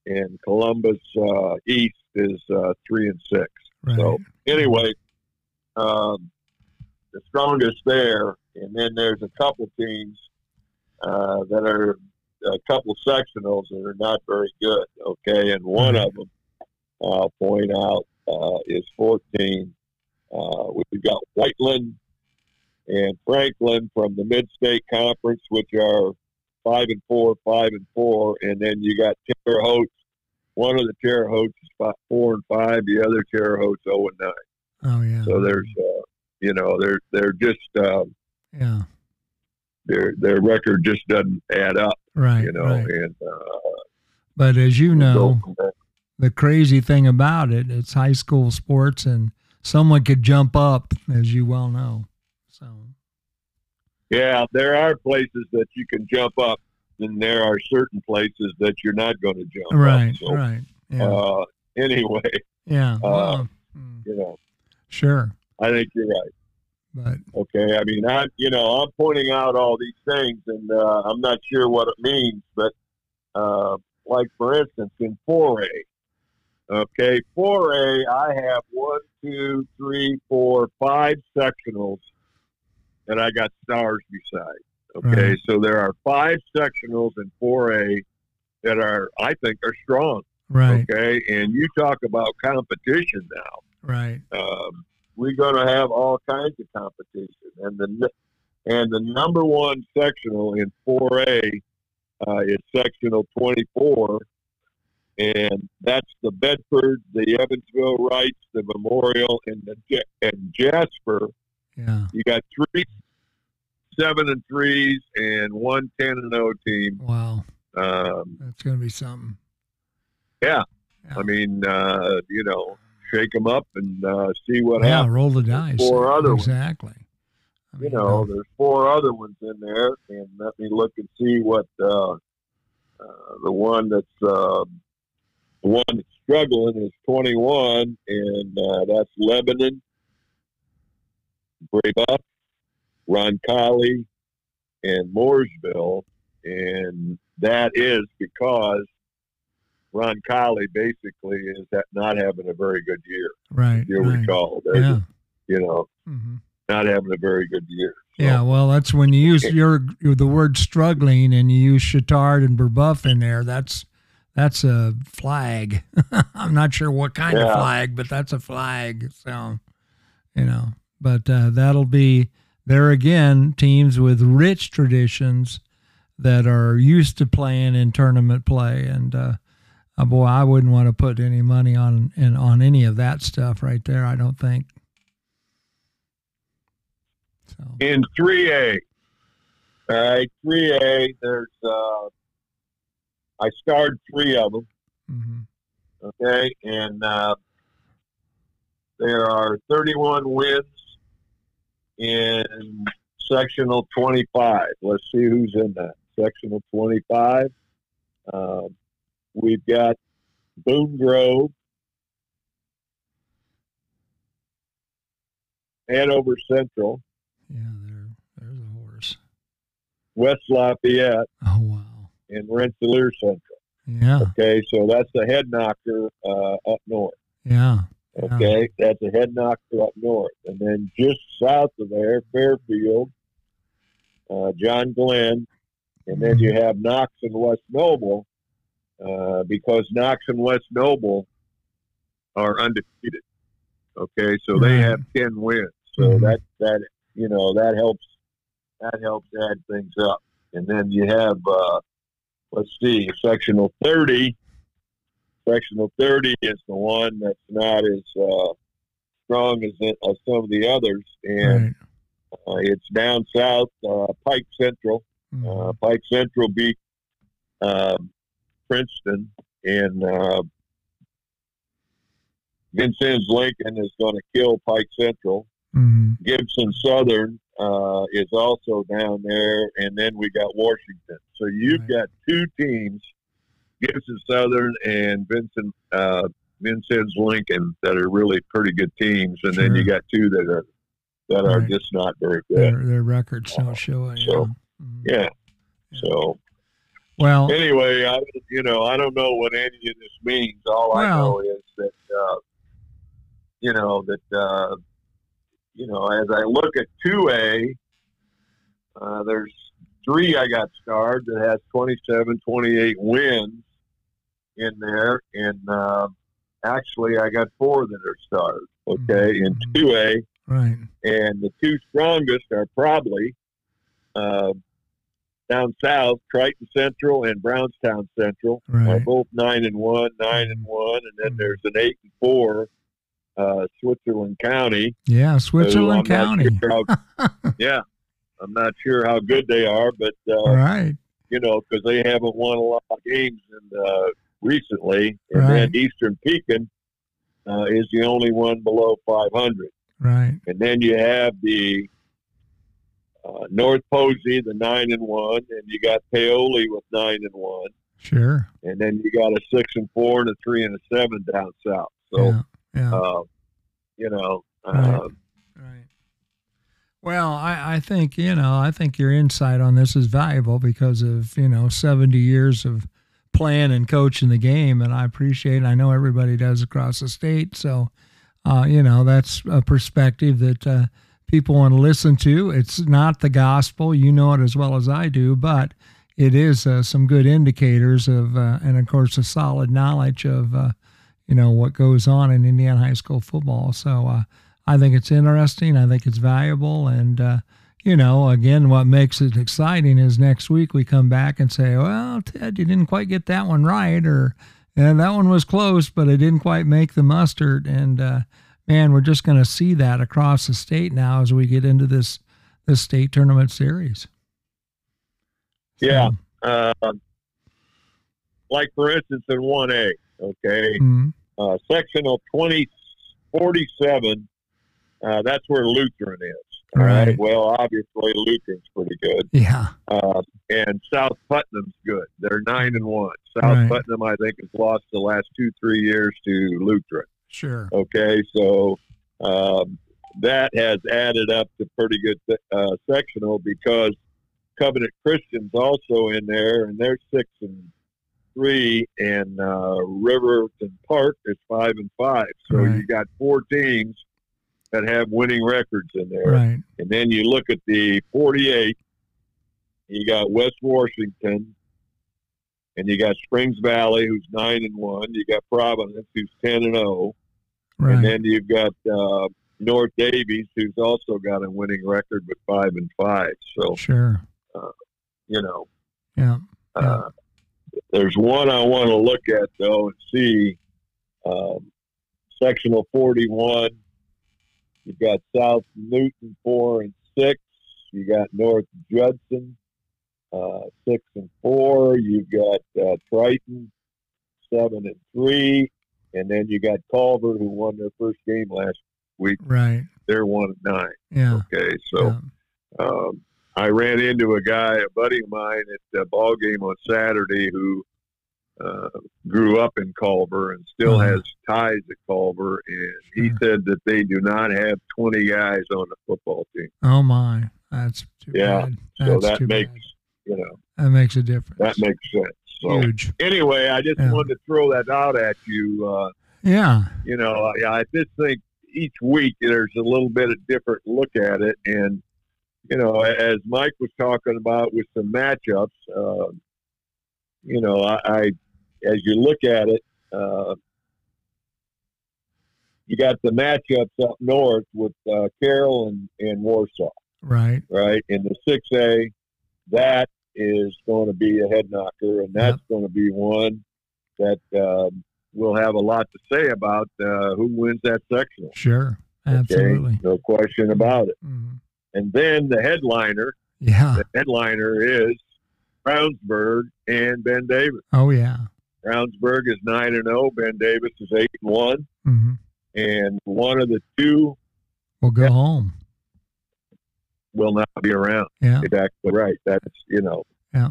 and Columbus uh, East is uh, three and six. Right. So anyway, um, the strongest there, and then there's a couple teams uh, that are a couple sectionals that are not very good. Okay, and one of them I'll point out uh, is 14 Uh, we've got Whiteland and Franklin from the Mid-State Conference, which are five and four, five and four, and then you got Terre Haute. One of the Terre Hautes is five, four and five. The other Terre Hautes zero and nine. Oh yeah. So there's, uh, you know, they're they're just um, yeah. Their their record just doesn't add up. Right. You know, right. and uh, But as you know, the crazy thing about it, it's high school sports, and someone could jump up, as you well know. So Yeah, there are places that you can jump up, and there are certain places that you're not going to jump right, up. So, right, yeah, uh, anyway, yeah. uh, well, mm, you know, sure, I think you're right. But Okay, I mean, I, you know, I'm pointing out all these things, and uh, I'm not sure what it means, but uh, like for instance, in 4A, okay, 4A, I have one, two, three, four, five sectionals and I got stars beside. Okay, Right. so there are five sectionals in 4A that are, I think, are strong. right, Okay, and you talk about competition now right, um, we're going to have all kinds of competition, and the and the number one sectional in 4A uh, is sectional 24, and that's the Bedford, the Evansville Reitz, the Memorial, and the and Jasper. yeah. You got three seven and threes and one ten and zero team. Wow, Um, that's gonna be something. Yeah. Yeah. I mean, uh, you know, shake them up and uh, see what yeah, happens. roll the dice. four other ones. exactly. I you know, uh, there's four other ones in there, and let me look and see what uh, uh, the one that's uh, the one that's struggling is 21, and uh, that's Lebanon, Brebeuf, Roncalli, and Mooresville, and that is because Roncalli basically is that not having a very good year. right, you'll right. recall, Yeah. you know hmm not having a very good year. So- Yeah, well, that's when you use <laughs> your, your the word struggling and you use Chatard and Brebeuf in there. That's that's a flag. <laughs> I'm not sure what kind of flag, but that's a flag. So, you know, but uh, that'll be there again. Teams with rich traditions that are used to playing in tournament play, and uh, uh, boy, I wouldn't want to put any money on in, on any of that stuff right there. I don't think. So. in 3A. All right, 3A, there's, uh, I starred three of them, hmm okay, and uh, there are 31 wins in sectional 25. Let's see who's in that. Sectional 25. Um, we've got Boone Grove, Hanover Central, Yeah, there, there's a horse. West Lafayette, Oh wow. and Rensselaer Central. Yeah, Okay, so that's the head knocker uh, up north. yeah, Yeah. Okay, that's a head knocker up north, and then just south of there, Fairfield, uh, John Glenn, and then you have Knox and West Noble, uh, because Knox and West Noble are undefeated. Okay, so they Right. have ten wins, so Mhm. that that you know that helps that helps add things up, and then you have uh, let's see, sectional thirty. Sectional 30 is the one that's not as uh, strong as, it, as some of the others, and right. uh, it's down south, uh, Pike Central. Mhm. Uh, Pike Central beat um, Princeton, and uh, Vincennes Lincoln is going to kill Pike Central. Mhm. Gibson Southern uh, is also down there, and then we got Washington. So you've Right. got two teams, Gibson Southern and Vincent uh, Vincennes Lincoln, that are really pretty good teams, and then you Sure. got two that are that are just not very good. Their, their records don't show it. So, yeah. Mhm. Yeah. So Well, anyway, I you know I don't know what any of this means. All I know is that uh, you know that uh, you know as I look at two A, uh, there's three I got starred that has 27, 28 wins in there, and uh, actually I got four that are starred. okay, in two A, Right. and the two strongest are probably uh, down south, Triton Central and Brownstown Central are both nine and one, nine and one, and then there's an eight and four, uh, Switzerland County. Yeah, Switzerland I'm County. sure how- <laughs> yeah, I'm not sure how good they are, but uh, right. you know, because they haven't won a lot of games in, uh, recently. And Right. then Eastern Pekin uh, is the only one below 500. Right. And then you have the uh, North Posey, the nine and one, and you got Paoli with nine and one, Sure. and then you got a six and four and a three and a seven down south. So, yeah. Yeah. uh, you know, Right. uh, Right. Well, I, I think, you know, I think your insight on this is valuable because of, you know, 70 years of playing and coaching the game. And I appreciate it. I know everybody does across the state. So, uh, you know, that's a perspective that uh, people want to listen to. It's not the gospel. You know it as well as I do, but it is uh, some good indicators of, uh, and of course, a solid knowledge of, uh, you know, what goes on in Indiana high school football. So, uh, I think it's interesting. I think it's valuable. And, uh, you know, again, what makes it exciting is next week we come back and say, well, Ted, you didn't quite get that one right, or that one was close, but it didn't quite make the mustard. And, uh, man, we're just going to see that across the state now as we get into this, this state tournament series. Yeah. uh, like for instance in 1A, okay, Mhm. uh, sectional 2047, uh, that's where Lutheran is. All right. Right. Well, obviously Lutheran's pretty good, Yeah. uh, and South Putnam's good. They're nine and one. South Right. Putnam, I think, has lost the last two three years to Lutheran. Sure. Okay, so um, that has added up to pretty good uh, sectional because Covenant Christian's also in there, and they're six and three, and uh, Riverton Parke is five and five. So Right. you got four teams that have winning records in there, Right. and then you look at the forty-eight. You got West Washington, and you got Springs Valley, who's nine and one. You got Providence, who's ten and zero. And then you've got uh, North Daviess, who's also got a winning record with five and five. So Sure. you know, Yeah. uh, there's one I want to look at though and see. Um, sectional 41. You've got South Newton four and six. You got North Judson uh, six and four. You've got uh, Triton seven and three, and then you got Culver who won their first game last week. Right. They're one and nine. Yeah. Okay, so yeah. um, I ran into a guy, a buddy of mine, at a ball game on Saturday who uh, grew up in Culver and still Uh-huh. has ties at Culver, and he Sure. said that they do not have 20 guys on the football team. Oh my, that's too Yeah, bad. So That's that makes bad. you know that makes a difference. that makes sense. So huge. anyway, I just Yeah. wanted to throw that out at you. Uh, Yeah, you know, I, I just think each week there's a little bit of different look at it, and you know, as Mike was talking about with some matchups, uh, you know, I, I as you look at it, uh, you got the matchups up north with uh, Carroll and, and Warsaw, right. right? In the six A, that is going to be a head knocker, and that's going to be one that um, we'll have a lot to say about uh, who wins that sectional. Sure, Okay? absolutely. no question about it. Mhm. And then the headliner, Yeah. the headliner is Brownsburg and Ben Davis. Oh yeah. Brownsburg is nine and zero. Ben Davis is eight and one, hmm and one of the two We'll go Yeah. home. Will not be around. Yeah. Exactly right. That's you know. Yeah.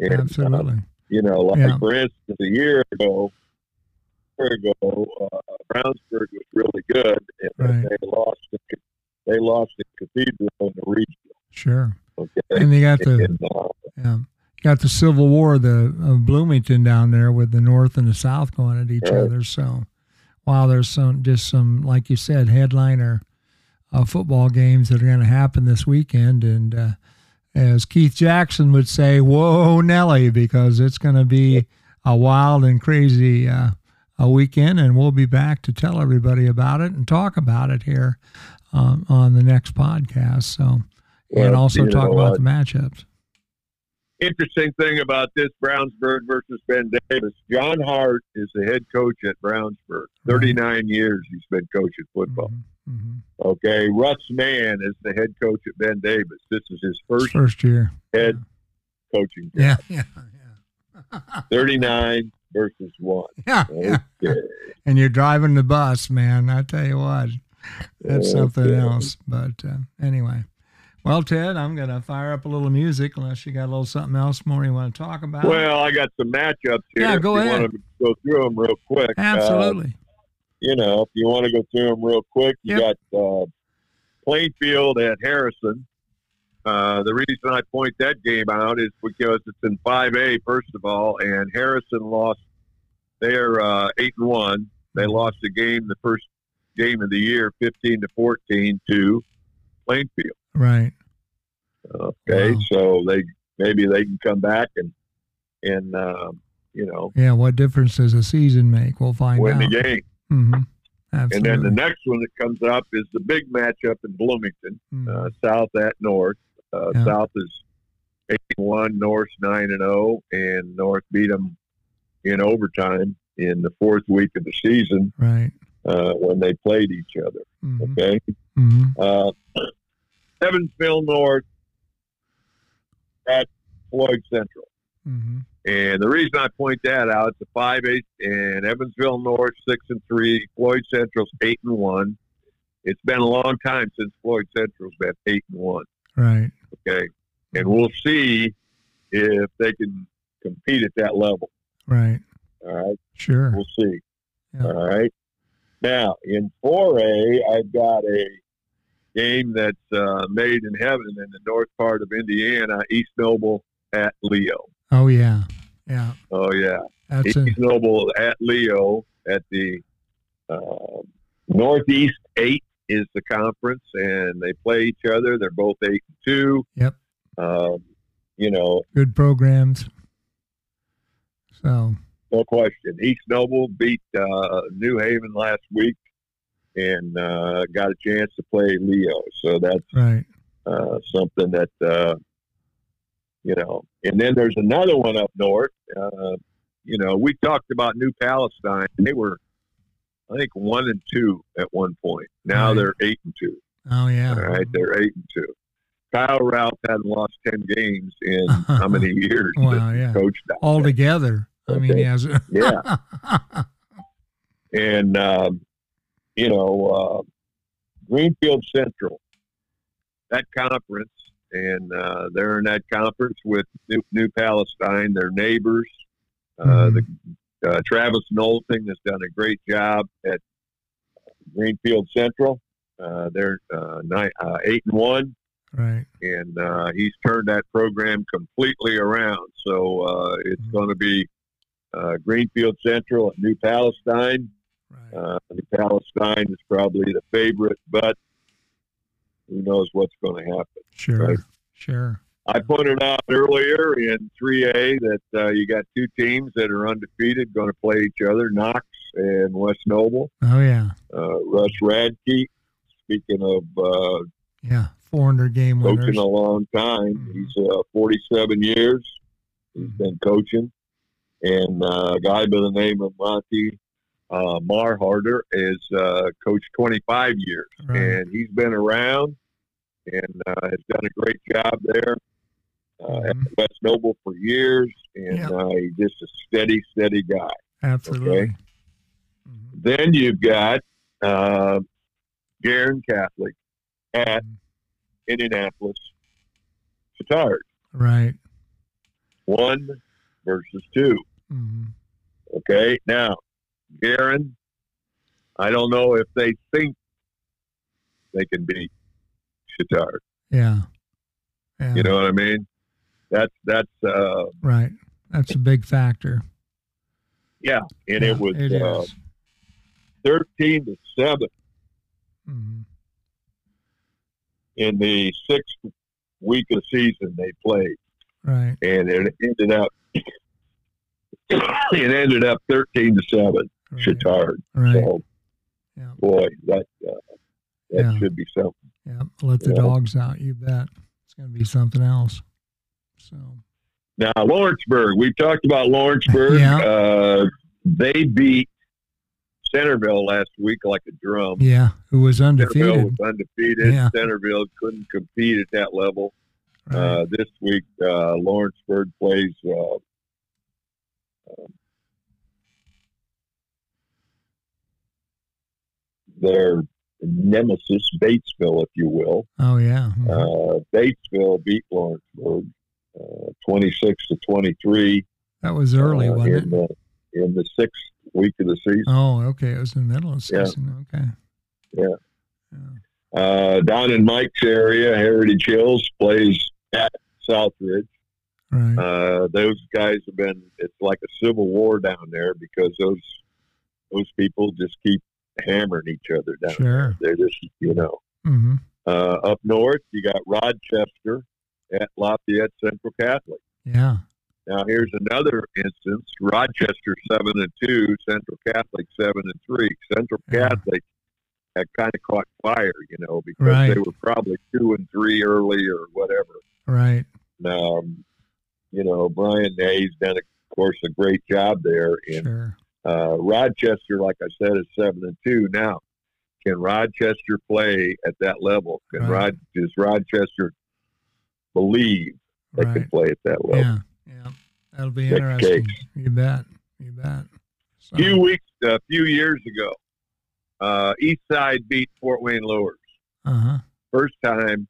And, uh, Absolutely. you know, like Yeah. for instance, a year ago, a year ago, uh, Brownsburg was really good, and Right. they lost. The, they lost the Cathedral in the regional. Sure. Okay, And they got the and, uh, yeah, got the Civil War, the of Bloomington down there with the North and the South going at each Right. other. So, while there's some just some like you said headliner uh, football games that are going to happen this weekend, and uh, as Keith Jackson would say, "Whoa, Nelly," because it's going to be a wild and crazy uh, a weekend, and we'll be back to tell everybody about it and talk about it here um, on the next podcast. So, Well, and also talk about the matchups. Interesting thing about this Brownsburg versus Ben Davis. John Hart is the head coach at Brownsburg. 39 years he's been coaching football. Mhm, mhm. Okay. Russ Mann is the head coach at Ben Davis. This is his first First year. head coaching job. Yeah, yeah, yeah. <laughs> 39 versus 1. <laughs> Yeah, yeah. Okay. And you're driving the bus, man. I tell you what, that's something else. But uh, anyway, well, Ted, I'm going to fire up a little music unless you got a little something else more you want to talk about. Well, I got some matchups here. Yeah, go ahead. Want to go through them real quick? Uh, Absolutely. You know, if you want to go through them real quick, you Yep. got uh, Plainfield at Harrison. Uh, the reason I point that game out is because it's in 5A, first of all, and Harrison lost. They're uh, eight and one. They lost the game, the first game of the year, 15 to 14 to Plainfield. right. Okay, Wow. so they maybe they can come back and and um, you know Yeah. What difference does a season make? We'll find win out. the game. Hmm And then the next one that comes up is the big matchup in Bloomington, Mhm. uh, South at North. Uh, Yeah. South is eight and one, North nine and zero, and North beat them in overtime in the fourth week of the season right. uh, when they played each other. hmm Okay, hmm uh, <clears throat> Evansville North at Floyd Central. And the reason I point that out, it's a five eight, and Evansville North six and three, Floyd Central's eight and one. It's been a long time since Floyd Central's been eight and one. Right. Okay, and we'll see if they can compete at that level. Right. All right, Sure. we'll see. Yeah. All right. Now in four A, I've got a game that's uh, made in heaven in the north part of Indiana, East Noble at Leo. Oh yeah. Yeah. Oh yeah. That's a, East Noble at Leo at the uh, Northeast eight is the conference, and they play each other. They're both eight and two. Yep. Um, you know, good programs. So no question. East Noble beat uh, New Haven last week, and uh, got a chance to play Leo. So that's right. uh, something that uh, you know. And then there's another one up north. Uh, you know, we talked about New Palestine. They were, I think, one and two at one point. Now Right. they're eight and two. Oh yeah. All right, they're eight and two. Kyle Ralph hadn't lost ten games in how <laughs> many years? Wow, yeah. down All together. I mean, Okay. he has. <laughs> Yeah. <laughs> and um, you know uh, Greenfield Central, that conference, and uh, they're in that conference with New, New Palestine, their neighbors. Uh, Mhm. the, uh, Travis Knowlton has done a great job at Greenfield Central. Uh, they're uh, nine, uh, eight and one, right. and uh, he's turned that program completely around. So uh, it's Mhm. going to be uh, Greenfield Central and New Palestine. Right. Uh, New Palestine is probably the favorite, but who knows what's going to happen. Sure. right. Sure. I pointed out earlier in 3A that uh, you got two teams that are undefeated going to play each other, Knox and West Noble. Oh yeah. Uh, Russ Radtke, speaking of uh, Yeah. 400 game winners. coaching a long time, Mhm. he's uh, 47 years. He's Mhm. been coaching. And uh, a guy by the name of Monty uh, Mawhorter is uh, coached 25 years. Right. And he's been around and uh, has done a great job there uh, at Mhm. West Noble for years. And Yep. uh, he's just a steady, steady guy. Absolutely. Mhm. Then you've got uh, Guerin Catholic at Mhm. Indianapolis Chatard. Right. One versus two. hmm Okay. Now, Guerin, I don't know if they think they can beat Chatard. Yeah. Yeah. You know what I mean? That's that's uh Right. That's a big factor. yeah, and Yeah, it was it uh, thirteen to seven mm-hmm. in the sixth week of the season they played, Right. and it ended up <coughs> it ended up thirteen to seven. Right. Chatard. Right. So, Yeah. boy, that uh, that Yeah. should be something. Yeah. Let the dogs out. You bet. It's going to be something else. So. Now, Lawrenceburg, we talked about Lawrenceburg. <laughs> Yeah. Uh, they beat Centerville last week like a drum. Yeah. Who was undefeated. Centerville was undefeated. Yeah. Centerville couldn't compete at that level. Right. Uh, this week, uh, Lawrenceburg plays uh, their nemesis, Batesville, if you will. oh yeah. Mhm. Uh, Batesville beat Lawrenceburg uh, 26 to 23 that was early, uh, wasn't in it? the in the sixth week of the season. Oh, okay. It was in the middle of the Yeah. season. Okay. Yeah. Yeah. Uh, down in Mike's area, Heritage Hills plays at Southridge. Right. Uh, those guys have been. It's like a civil war down there because those those people just keep hammering each other down. sure. They're just you know. Mm-hmm. Uh, up north, you got Rochester at Lafayette Central Catholic. Yeah. Now here's another instance: Rochester seven and two, Central Catholic seven and three. Central Yeah. Catholic had kind of caught fire, you know, because Right. they were probably two and three early or whatever. Right. Um, you know, Brian Hayes done, of course, a great job there. And Sure. Uh, Rochester, like I said, is seven and two now. Can Rochester play at that level? Can Right. Rod does Rochester believe they Right. can play at that level? Yeah. Yeah. That'll be Next interesting. case. You bet. You bet. So, A few weeks, a few years ago, uh, East Side beat Fort Wayne Luers. uh-huh. First time,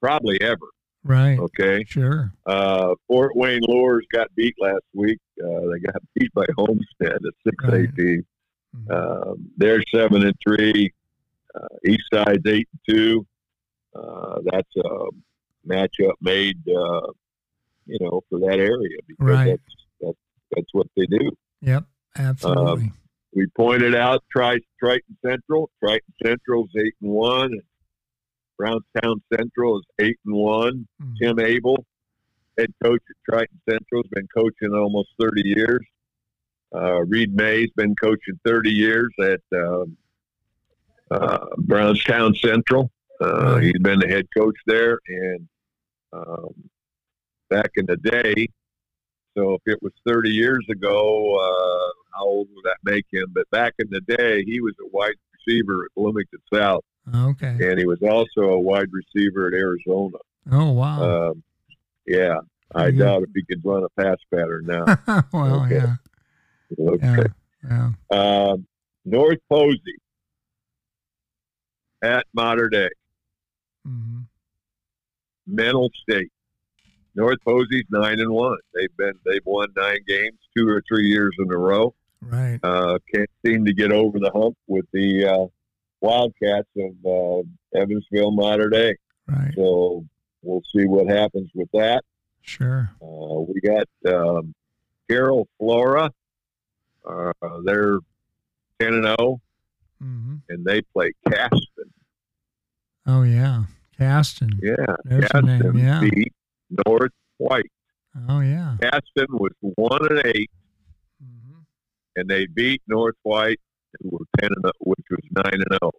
probably ever. Right. Okay. Sure. Uh, Fort Wayne Luers got beat last week. Uh, they got <laughs> beat by Homestead, at six Right. team. Mhm. Um, they're seven and three. Uh, East Side's eight and two. Uh, that's a matchup made, uh, you know, for that area because Right. that's, that's that's what they do. Yep. Absolutely. We pointed out Tri- Triton Central. Triton Central's eight and one. And Brownstown Central is eight and one. Mhm. Tim Abel, head coach at Triton Central, has been coaching almost 30 years. Uh, Reed May's been coaching 30 years at um, uh, Brownstown Central. Uh, He's been the head coach there, and um, back in the day, so if it was 30 years ago, uh, how old would that make him? But back in the day, he was a wide receiver at Bloomington South, Okay. and he was also a wide receiver at Arizona. Oh wow. Um, yeah, I Mhm. doubt if he could run a pass pattern now. <laughs> well, okay. yeah. Okay. Yeah. Yeah. Um, North Posey at Mater Dei, Mm-hmm. Mental State. North Posey's nine and one. They've been they've won nine games two or three years in a row. Right. Uh, can't seem to get over the hump with the uh, Wildcats of uh, Evansville Mater Dei. Right. So we'll see what happens with that. Sure. Uh, we got um, Carroll Flora. Uh, they're ten and zero, hmm and they play Caston. Oh yeah. Caston. Yeah, There's Caston name. Yeah. beat North White. Oh yeah. Caston was one and eight, hmm and they beat North White, who were ten and 0, which was nine and zero,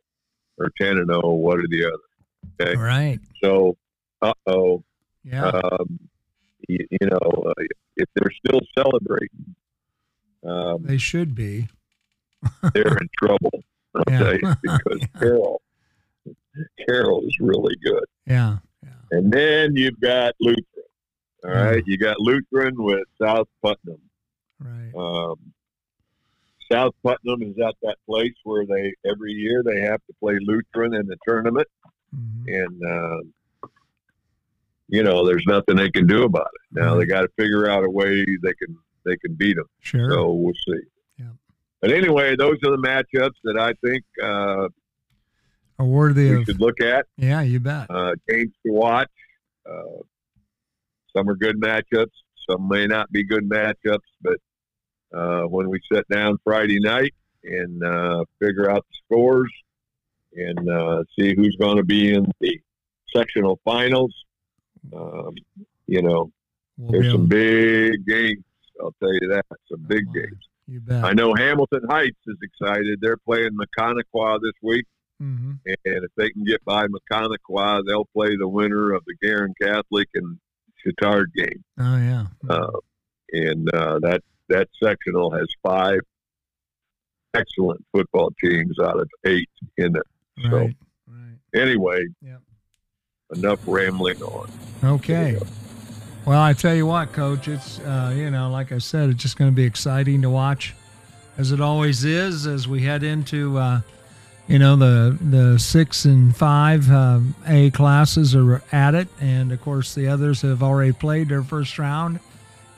or ten and zero, one or the other. Okay, Right. so uh oh, Yeah. um, you, you know, uh, if they're still celebrating, um, they should be. <laughs> they're in trouble. I'll Yeah. <laughs> because Yeah. Carol, Carroll is really good. Yeah. Yeah. And then you've got Lutheran. All right, you got Lutheran with South Putnam. Right. Um, South Putnam is at that place where they every year they have to play Lutheran in the tournament, hmm and um, you know there's nothing they can do about it. Now they got to figure out a way they can they can beat them. Sure. So we'll see. Yeah. But anyway, those are the matchups that I think uh, Are worthy we of. should look at. Yeah. You bet. Uh, games to watch. Uh, some are good matchups. Some may not be good matchups. But uh, when we sit down Friday night and uh, figure out the scores and uh, see who's going to be in the sectional finals, um, you know, We'll there's some big games. I'll tell you that. Some big Wow. games. You bet. I know Hamilton Heights is excited. They're playing Maconaquah this week. Mm-hmm. And if they can get by Maconaquah, they'll play the winner of the Guerin Catholic and Chatard game. Oh yeah. Uh, and uh, that that sectional has five excellent football teams out of eight in it. So right. Right. anyway, Yep. enough rambling on. Okay. Well, I tell you what, Coach, it's uh, you know, like I said, it's just going to be exciting to watch, as it always is, as we head into, uh, you know, the the six and five um, A classes are at it, and of course the others have already played their first round,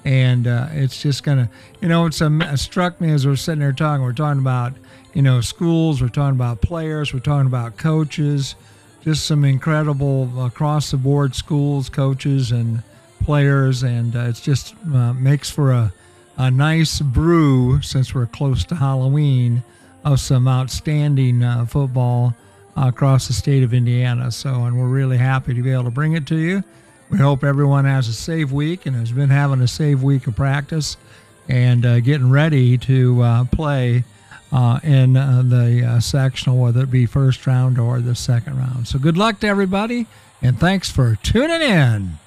and uh, it's just gonna, you know, it's it struck me as we're sitting there talking. We're talking about, you know, schools. We're talking about players. We're talking about coaches. Just some incredible across the board schools, coaches, and players, and uh, it's just uh, makes for a, a nice brew since we're close to Halloween of some outstanding uh, football across the state of Indiana. So, and we're really happy to be able to bring it to you. We hope everyone has a safe week and has been having a safe week of practice and uh, getting ready to uh, play uh, in uh, the uh, sectional, whether it be first round or the second round. So, good luck to everybody, and thanks for tuning in.